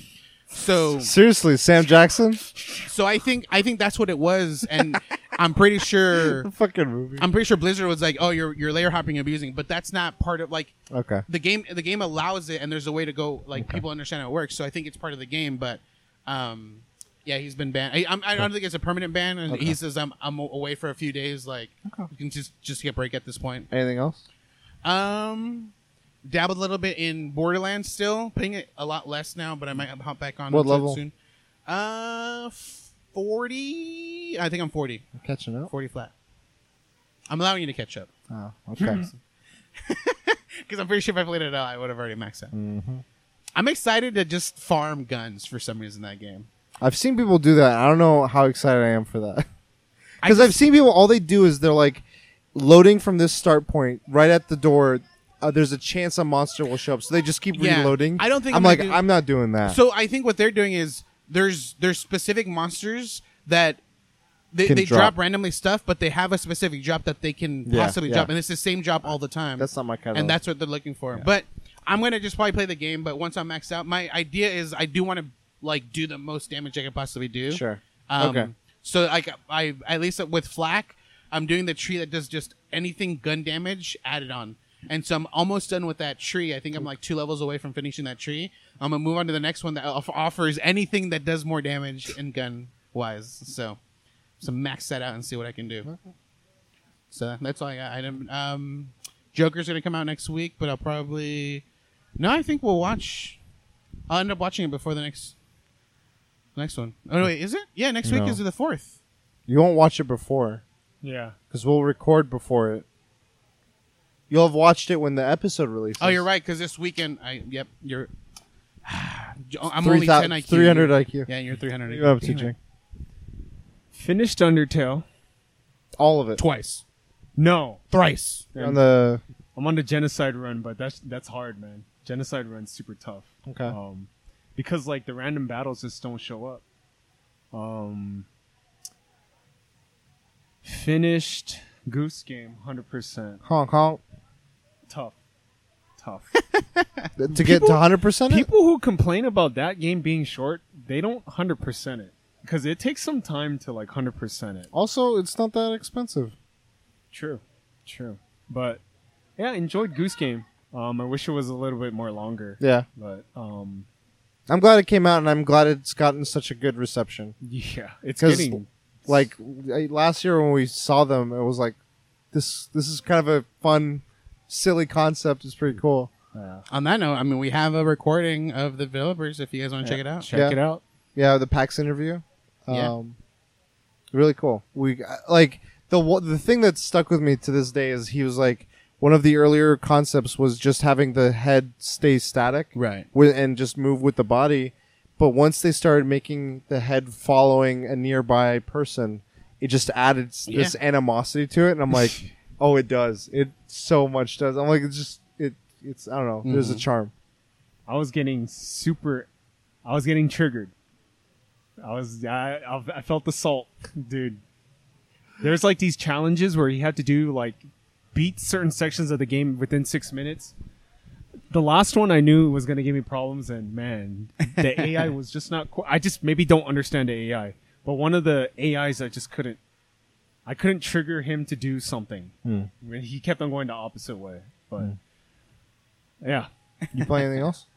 So Seriously, Sam Jackson? so I think I think that's what it was, and (laughs) I'm pretty sure fucking movie. I'm pretty sure Blizzard was like, oh, you're you're layer hopping, and abusing, but that's not part of like okay. the game the game allows it and there's a way to go like people understand how it works so i think it's part of the game but um yeah he's been banned i, I'm, I don't think it's a permanent ban and he says i'm i'm away for a few days like you can just just get a break at this point Anything else? um dabbled a little bit in borderlands still playing it a lot less now but i might hop back on What level? soon uh 40 i think i'm 40 I'm catching up. 40 flat i'm allowing you to catch up Oh, okay. (laughs) because i'm pretty sure if i played it out i would have already maxed out hmm I'm excited to just farm guns for some reason that game. I've seen people do that. I don't know how excited I am for that. I Because I've just- seen people, all they do is they're like loading from this start point right at the door. Uh, there's a chance a monster will show up, so they just keep Yeah. reloading. I don't think I'm, I'm like, gonna do- I'm not doing that. So I think what they're doing is there's there's specific monsters that they, Can they drop. drop. randomly stuff, but they have a specific drop that they can Yeah, possibly yeah. drop, and it's the same drop all the time. that's not my kind and of. that's what they're looking for. But I'm gonna just probably play the game. But once I'm maxed out, my idea is I do want to like do the most damage I can possibly do. sure. Um, Okay. So like I at least with FL4K, I'm doing the tree that does just anything gun damage added on. And so I'm almost done with that tree. I think I'm like two levels away from finishing that tree. I'm gonna move on to the next one that offers anything that does more damage in gun wise. So, so max that out and see what I can do. So that's all I got. I don't- Um, Joker's gonna come out next week, but I'll probably no. I think we'll watch. I'll end up watching it before the next next one. Oh no, wait, is it? Yeah, next week is the fourth. You won't watch it before Yeah. because we'll record before it. You'll have watched it when the episode releases. Oh, you're right. Because this weekend, I yep, you're. (sighs) I'm Three only thou- ten IQ. 300 IQ. Yeah, you're 300 What IQ. are you up to, Jake? Finished Undertale. All of it. Twice, No. thrice. on the I'm on the genocide run, but that's that's hard, man. Genocide run's super tough. okay. Um, because like the random battles just don't show up. Um, finished Goose Game 100%. Honk honk. Tough. Tough. (laughs) To get to 100%? it? People who complain about that game being short, they don't 100% it. Because it takes some time to like 100% it. Also, it's not that expensive. True. True. But yeah, enjoyed Goose Game. Um, I wish it was a little bit more longer. Yeah. But um, I'm glad it came out, and I'm glad it's gotten such a good reception. yeah, it's getting Like last year when we saw them, it was like this. This is kind of a fun, silly concept. is pretty cool. uh, On that note, I mean, we have a recording of the developers. If you guys want to check it out, check Yeah. it out. Yeah, the PAX interview. Yeah. Um, really cool. We like the one- the thing that stuck with me to this day is he was like one of the earlier concepts was just having the head stay static, right? with, and just move with the body. But once they started making the head following a nearby person, it just added s- this animosity to it, and I'm like, (laughs) oh, it does. It so much does. I'm like, it's just it. It's I don't know. There's a Mhm. charm. I was getting super. I was getting triggered. I was. I, I, I felt the salt, dude. There's like these challenges where you have to do like beat certain sections of the game within six minutes. The last one I knew was going to give me problems, and man, the AI (laughs) was just not. Qu- I just maybe don't understand the AI, but one of the AIs I just couldn't. I couldn't trigger him to do something. When He kept on going the opposite way, but yeah, You play anything else? (laughs)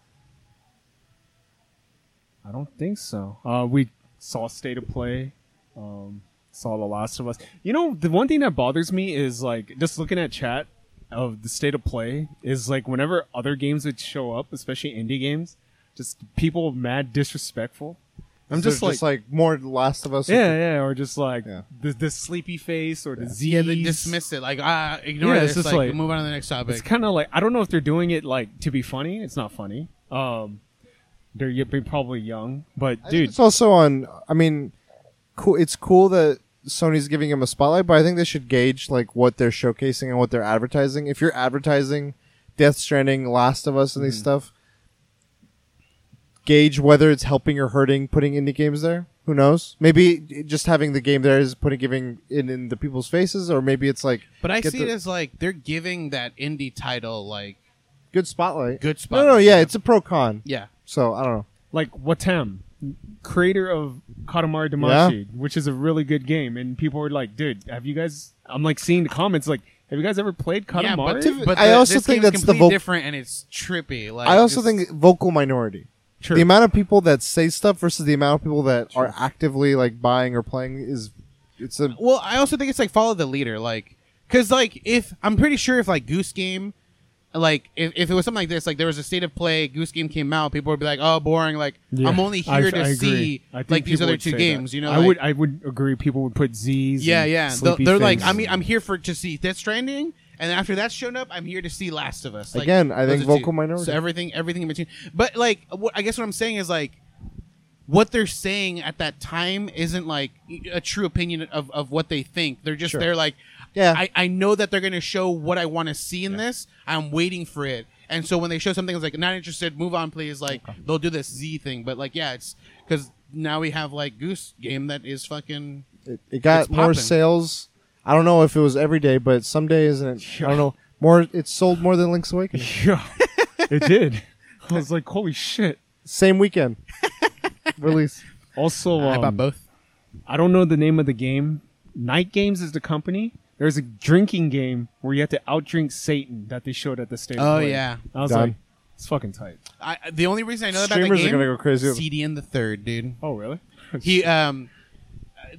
I don't think so. Uh, we saw State of Play, um, saw The Last of Us. You know, the one thing that bothers me is like just looking at chat of the State of Play is like whenever other games would show up, especially indie games, just people mad disrespectful. I'm So just like, just like more Last of Us. yeah, yeah, or just like Yeah. the the sleepy face or the Z. Yeah, they dismiss it. Like, ah, ignore Yeah, it. it's It's just like, like- move on to the next topic. It's kind of like I don't know if they're doing it like to be funny. It's not funny. Um, they're y- they're probably young, but dude, it's also on. I mean, cool. It's cool that Sony's giving him a spotlight, but I think they should gauge like what they're showcasing and what they're advertising. If you're advertising Death Stranding, Last of Us, and these stuff, gauge whether it's helping or hurting putting indie games there. Who knows? Maybe just having the game there is putting giving it in the people's faces, or maybe it's like but I see the- it as like they're giving that indie title like good spotlight. good No, spot. no, yeah, it's a pro con. yeah. So I don't know. like Wattam, creator of Katamari Damacy, which is a really good game, and people were like, "Dude, have you guys?" I'm like seeing the comments, like, "Have you guys ever played Yeah, Katamari?" but, but I the- also this think game's that's the completely different and it's trippy. Like I also think vocal minority. True. The amount of people that say stuff versus the amount of people that are actively like buying or playing is it's a Well, I also think it's like follow the leader, like, cause like if I'm pretty sure if like Goose Game, like if, if it was something like this, like there was a state of play, Goose Game came out, people would be like, oh, boring. Like Yeah, I'm only I- here to I see like these other two games. that. You know, I like- would I would agree. People would put Z's. Yeah, and yeah. They're, sleepy they're like. I mean, I'm here for to see Death Stranding, and after that's shown up, I'm here to see Last of Us. Like, Again, I think are two. vocal minority. So everything, everything in between. But like, what, I guess what I'm saying is like, what they're saying at that time isn't like a true opinion of, of what they think. They're just Sure. they're like, Yeah. I, I know that they're gonna show what I want to see in this. I'm waiting for it. And so when they show something that's like not interested, move on, please. Like they'll do this Z thing, but like yeah, it's because now we have like Goose Game that is fucking it, it got more sales. I don't know if it was every day, but some days and it, I don't know (laughs) more. It sold more than Link's Awakening. yeah, it did. I was like, holy shit. Same weekend (laughs) release. Also, I um, bought both. I don't know the name of the game. Night Games is the company. There's a drinking game where you have to outdrink Satan that they showed at the state. Oh Play. yeah. I was Done. like, it's fucking tight. I, the only reason I know about Streamers that are gonna go crazy. CD in the third, dude. Oh really? He um,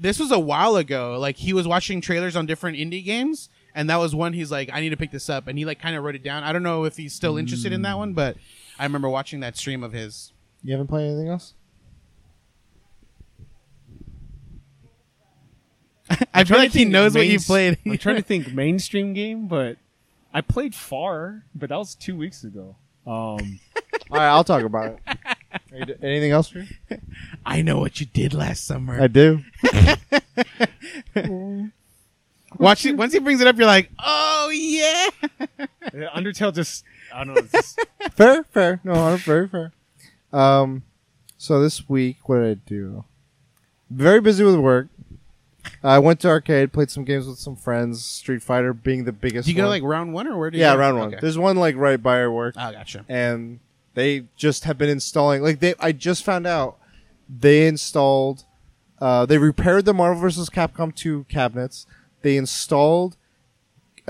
this was a while ago. Like he was watching trailers on different indie games, and that was one. He's like, I need to pick this up, and he like kind of wrote it down. I don't know if he's still interested in that one, but I remember watching that stream of his. You haven't played anything else? (laughs) I feel trying to like he think knows what you played. I'm trying to think (laughs) mainstream game, but I played Far, but that was two weeks ago. Um, (laughs) All right, I'll talk about it. Are you d- Anything else for you? (laughs) I know what you did last summer. I do. (laughs) Watch it once he brings it up. You're like, oh yeah. yeah, Undertale just I don't know. It's just, (laughs) fair, fair. No, I'm very fair. Um, so this week, what did I do? Very busy with work. I went to arcade, played some games with some friends. Street Fighter being the biggest. Do you go one. like round one or where do you yeah, go? round one. Okay. There's one like right by our work, Oh, gotcha. and they just have been installing. Like they, I just found out they installed. Uh, they repaired the Marvel vs. Capcom 2 cabinets. They installed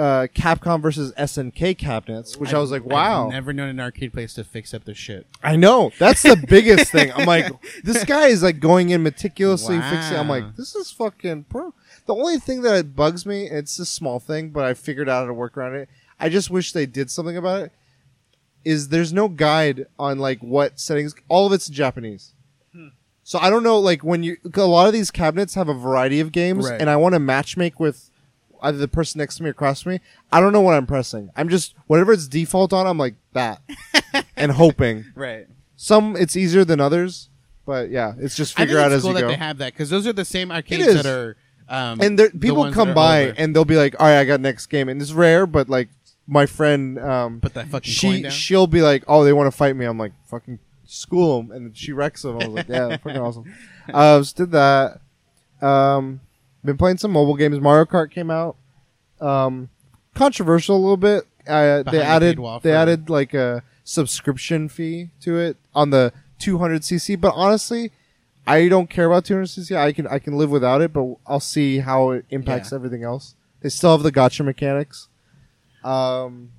uh, Capcom versus SNK cabinets, which I was like, wow. I've never known an arcade place to fix up their shit. I know. That's the biggest (laughs) thing. I'm like, this guy is like going in meticulously fixing. I'm like, this is fucking pro. The only thing that bugs me, it's a small thing, but I figured out how to work around it. I just wish they did something about it. Is there's no guide on like what settings. All of it's in Japanese. So I don't know, like when you a lot of these cabinets have a variety of games, Right. and I want to matchmake with either the person next to me or across from me. I don't know what I'm pressing. I'm just whatever it's default on. I'm like that, (laughs) and hoping. Right. Some it's easier than others, but yeah, it's just I figure think out it's as cool you that go. they have that because those are the same arcades that are. Um, and there, people come by older. and they'll be like, "All right, I got next game," and it's rare, but like my friend, um, put that fucking coin she down. she'll be like, "Oh, they want to fight me." I'm like, "Fucking school them," and she wrecks them. I was like, "Yeah, fucking awesome." (laughs) Uh, just did that. Um, been playing some mobile games. Mario Kart came out. Um, controversial a little bit. Uh, Behind they added paywall they for- added like a subscription fee to it on the 200cc. But honestly, I don't care about 200cc. I can I can live without it, but I'll see how it impacts Yeah. everything else. They still have the gacha mechanics. Um,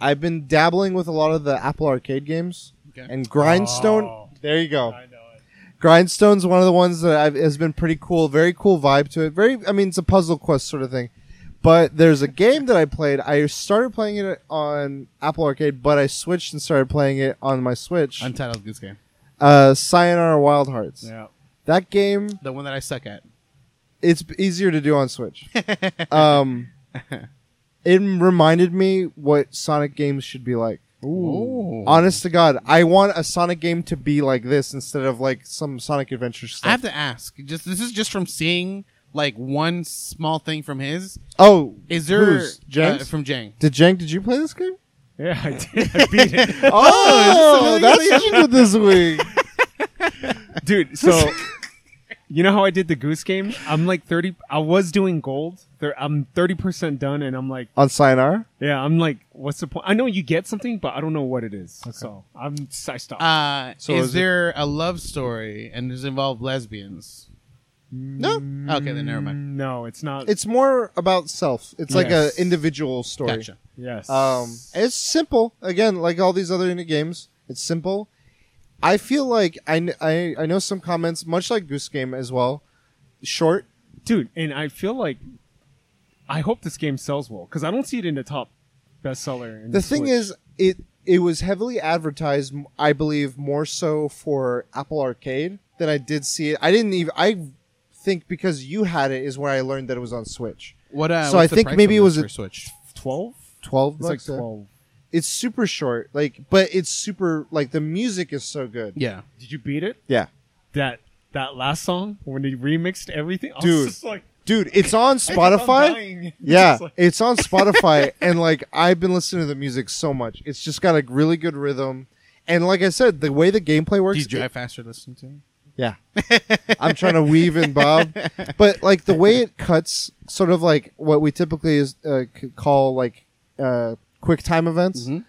I've been dabbling with a lot of the Apple Arcade games Okay. and Grindstone. Oh. There you go. I know it. Grindstone's one of the ones that I've, has been pretty cool. Very cool vibe to it. Very, I mean, it's a puzzle quest sort of thing. But there's a game that I played. I started playing it on Apple Arcade, but I switched and started playing it on my Switch. Untitled Goose Game, Uh, Sayonara Wild Hearts. Yeah. That game, the one that I suck at. it's easier to do on Switch. (laughs) um, it reminded me what Sonic games should be like. Ooh. Honest to God, I want a Sonic game to be like this instead of like some Sonic Adventure stuff. I have to ask. Just this is just from seeing like one small thing from his. oh, Is there who's? uh, from Jang? Did Jank? Did you play this game? Yeah, I did. I beat it. (laughs) Oh, (laughs) is this that's what you did this week. (laughs) Dude, so you know how I did the goose game? I'm like 30 I was doing gold. I'm 30% done and I'm like, On Sayonara? yeah, I'm like what's the point? I know you get something, but I don't know what it is. So, I'm I stopped. Uh, So is is it- there a love story and does it involve lesbians? No. Okay, then never mind. No, it's not. It's more about self. It's like a individual story. Gotcha. yes. Um, it's simple. Again, like all these other indie games, it's simple. I feel like I, I, I know some comments, much like Goose Game as well. Short. dude, and I feel like I hope this game sells well cuz I don't see it in the top bestseller. in The thing Switch. is, it it was heavily advertised. I believe more so for Apple Arcade than I did see it. I didn't even. I think because you had it is where I learned that it was on Switch. What? Uh, So what's I the think price maybe it was a- Switch. 12? Twelve It's like bucks. 12. It's super short. Like, but it's super. Like the music is so good. Yeah. Did you beat it? Yeah. That that last song when they remixed everything? I was Dude. just like Dude, it's on (laughs) I kept Spotify. dying. (laughs) Yeah, Just like- it's on (laughs) Spotify, and like I've been listening to the music so much. It's just got a really good rhythm, and like I said, the way the gameplay works. Do you drive it- faster listening to? it? yeah, I'm trying to weave in bob, but like the way it cuts, sort of like what we typically is uh, c- call like uh, quick time events Mhm.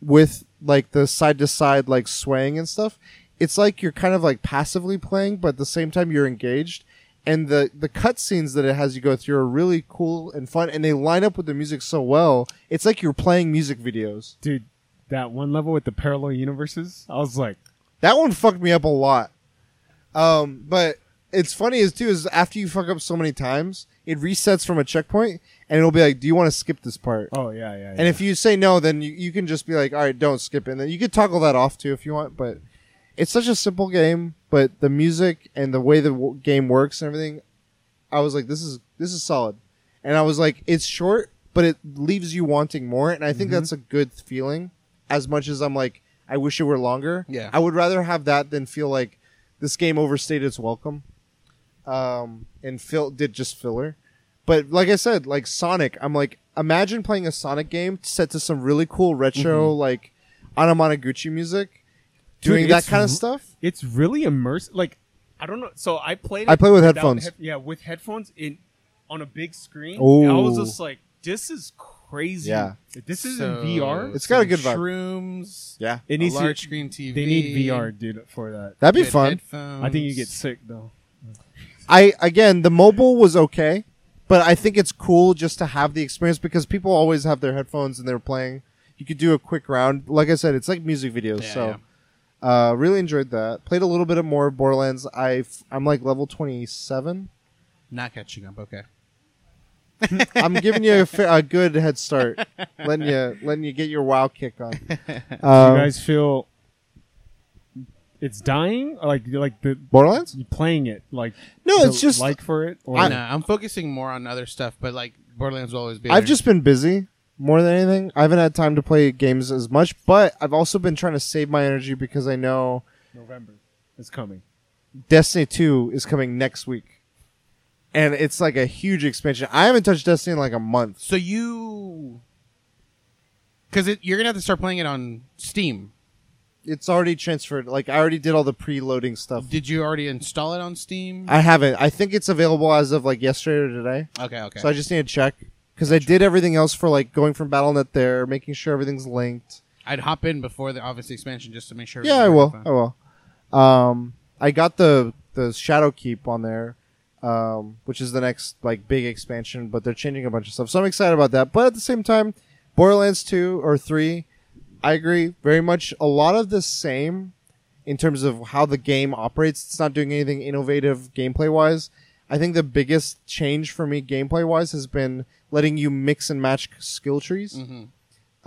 with like the side to side like swaying and stuff. It's like you're kind of like passively playing, but at the same time you're engaged. And the the cutscenes that it has you go through are really cool and fun, and they line up with the music so well. It's like you're playing music videos. dude, that one level with the parallel universes, I was like, That one fucked me up a lot. Um, but it's funny is too is after you fuck up so many times, it resets from a checkpoint, and it'll be like, "Do you want to skip this part?" oh yeah, yeah. And if you say no, then you, you can just be like, all right, don't skip it. And then you could toggle that off too if you want. But it's such a simple game. But the music and the way the w- game works and everything, I was like, this is this is solid. And I was like, it's short, but it leaves you wanting more. And I think that's a good feeling. As much as I'm like, I wish it were longer. Yeah. I would rather have that than feel like this game overstayed its welcome. Um, and fill did just filler. But like I said, like Sonic, I'm like, imagine playing a Sonic game set to some really cool retro, mm-hmm. like Anamanaguchi music, Dude, doing that kind of r- stuff. it's really immersive. Like, I don't know. So I played. I it play with without headphones. head- yeah, with headphones in on a big screen. Ooh. and I was just like, "This is crazy." Yeah. this is So, in VR. It's got a good vibe. Shrooms. Yeah. It needs a needs large to, screen TV. They need VR, dude, for that. That'd be good fun. headphones. I think you get sick though. I again, the mobile was okay, but I think it's cool just to have the experience because people always have their headphones and they're playing. You could do a quick round. Like I said, it's like music videos. Yeah, so, uh, really enjoyed that. Played a little bit of more Borderlands. I I'm like level twenty seven. not catching up. Okay. (laughs) I'm giving you a, fa- a good head start, letting you letting you get your WoW kick on. (laughs) Do Um, you guys feel it's dying? Or like like the Borderlands? you playing it like No, it's just like for it or I- no, I'm focusing more on other stuff, but like Borderlands will always be. I've there. just been busy more than anything. I haven't had time to play games as much, but I've also been trying to save my energy because I know November is coming. Destiny 2 is coming next week. And it's like a huge expansion. I haven't touched Destiny in like a month. So you, because you're gonna have to start playing it on Steam. It's already transferred. Like I already did all the preloading stuff. Did you already install it on Steam? I haven't. I think it's available as of like yesterday or today. okay, okay. So I just need to check because I did everything else for like going from BattleNet there, making sure everything's linked. I'd hop in before the obviously expansion just to make sure. Yeah, I will. I will. Um, I got the the Shadowkeep on there, um, which is the next like big expansion, but they're changing a bunch of stuff, so I'm excited about that. But at the same time, Borderlands two or three, I agree very much. A lot of the same in terms of how the game operates. It's not doing anything innovative gameplay wise. I think the biggest change for me gameplay wise has been letting you mix and match skill trees. Mhm.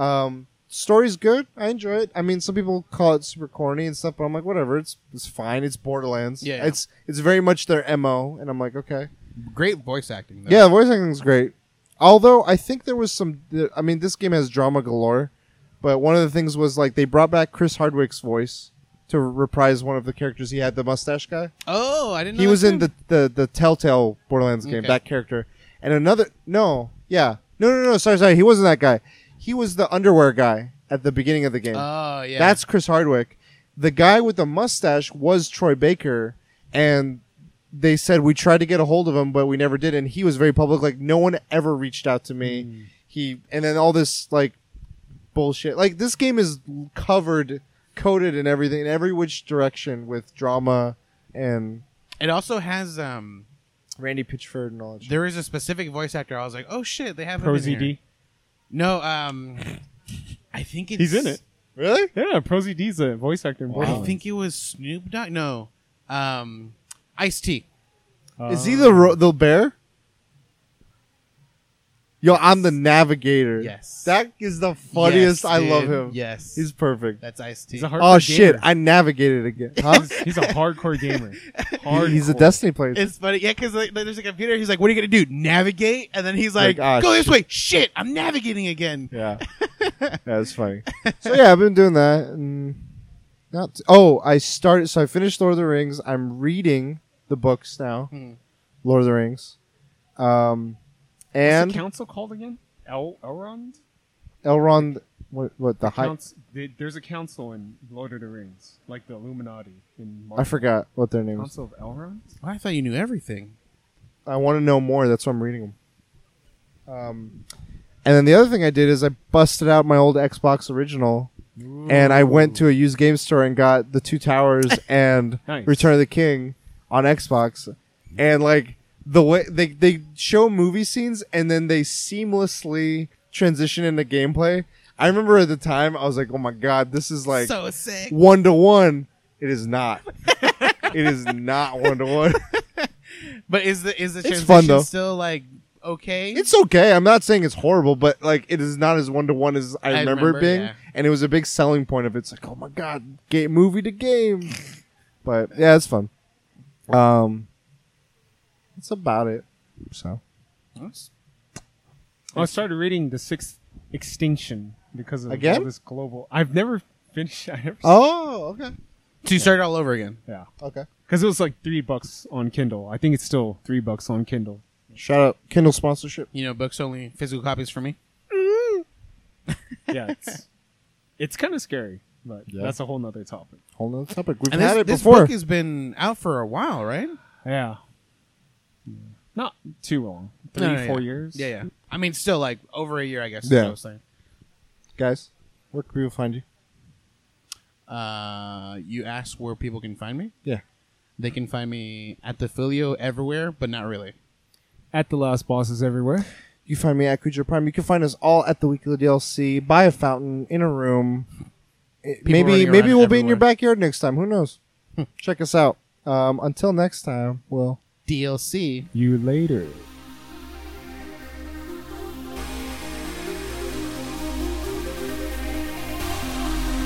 Um, story's good. I enjoy it. I mean, some people call it super corny and stuff, but I'm like, whatever. It's it's fine. It's Borderlands. Yeah. It's it's very much their mo, and I'm like, okay. Great voice acting. Though. Yeah, voice acting's great. Although I think there was some. I mean, this game has drama galore, but one of the things was like they brought back Chris Hardwick's voice to reprise one of the characters he had, the mustache guy. Oh, I didn't. know He was in the, the the Telltale Borderlands game. Okay. That character and another. No, yeah, no, no, no. Sorry, sorry. He wasn't that guy. He was the underwear guy at the beginning of the game. Oh yeah. That's Chris Hardwick. The guy with the mustache was Troy Baker, and they said we tried to get a hold of him, but we never did. And he was very public, like no one ever reached out to me. Hmm. He and then all this like bullshit. Like this game is covered, coated in everything, in every which direction with drama and It also has um. Randy Pitchford and all that. Shit. There is a specific voice actor. I was like, oh shit, they have him Pro in here. ZD. No, um, I think it's. He's in it. Really? Yeah, ProZD's a voice actor in I Borderlands. think it was Snoop Dogg. No, um, Ice T. Is he the ro- the bear? Yo, I'm the navigator. Yes. That is the funniest. Yes, I love him. Yes, He's perfect. that's Ice T. He's a hardcore Oh shit! gamer. I navigated again. Huh? he's, (laughs) he's a hardcore gamer. (laughs) He- He's a Destiny player. It's funny, yeah, because like, there's a computer. He's like, "What are you gonna do? Navigate?" And then he's like, Like, ah, "Go this way." Shit, I'm navigating again. yeah, (laughs) yeah, that's funny. So yeah, I've been doing that. And not. oh, I started. So I finished Lord of the Rings. I'm reading the books now. Hmm. Lord of the Rings. Um, What's the and council called again? El Elrond. Elrond. What? What the high? Counts- they- there's a council in Lord of the Rings, like the Illuminati in. I forgot what their name is. Council of Elrond. Oh, I thought you knew everything. I want to know more. That's why I'm reading them. Um, and then the other thing I did is I busted out my old Xbox original and I went to a used game store and got the Two Towers (laughs) and Nice. Return of the King on Xbox. And like the way they they show movie scenes and then they seamlessly transition into gameplay. I remember at the time I was like, "Oh my god, this is like so sick. one to one." It is not. it is not one to one. But is the is the It's transition fun, though. still like okay? It's okay. I'm not saying it's horrible, but like it is not as one to one as I, I remember, remember, it being. yeah. And it was a big selling point of it. it's like, oh my god, game movie to game. but yeah, it's fun. Um, that's about it. So That's- Oh, I started reading the Sixth Extinction because of Again? all this global. I've never finished. (laughs) I never. oh, okay, So you start all over again. Yeah, okay. because it was like three bucks on Kindle. I think it's still three bucks on Kindle. Shout out Kindle sponsorship. You know, books only physical copies for me. Yeah, it's (laughs) it's kind of scary. but Yeah. that's a whole nother topic. Whole nother topic. We've And had this, it this before. book has been out for a while, right? Yeah. Not too long. Three, No, no, four yeah. years. Yeah, yeah. I mean, still like over a year, I guess. Is Yeah. what I was saying. Guys, where can people find you? Uh, you asked where people can find me. Yeah. They can find me at the Filio everywhere, but not really. At the last bosses everywhere. You can find me at Creature Prime. You can find us all at the Weekly DLC, by a fountain, in a room. It- maybe running maybe we'll be in your everywhere. backyard next time. Who knows? Check us out. Um, until next time, Will. DLC. You later.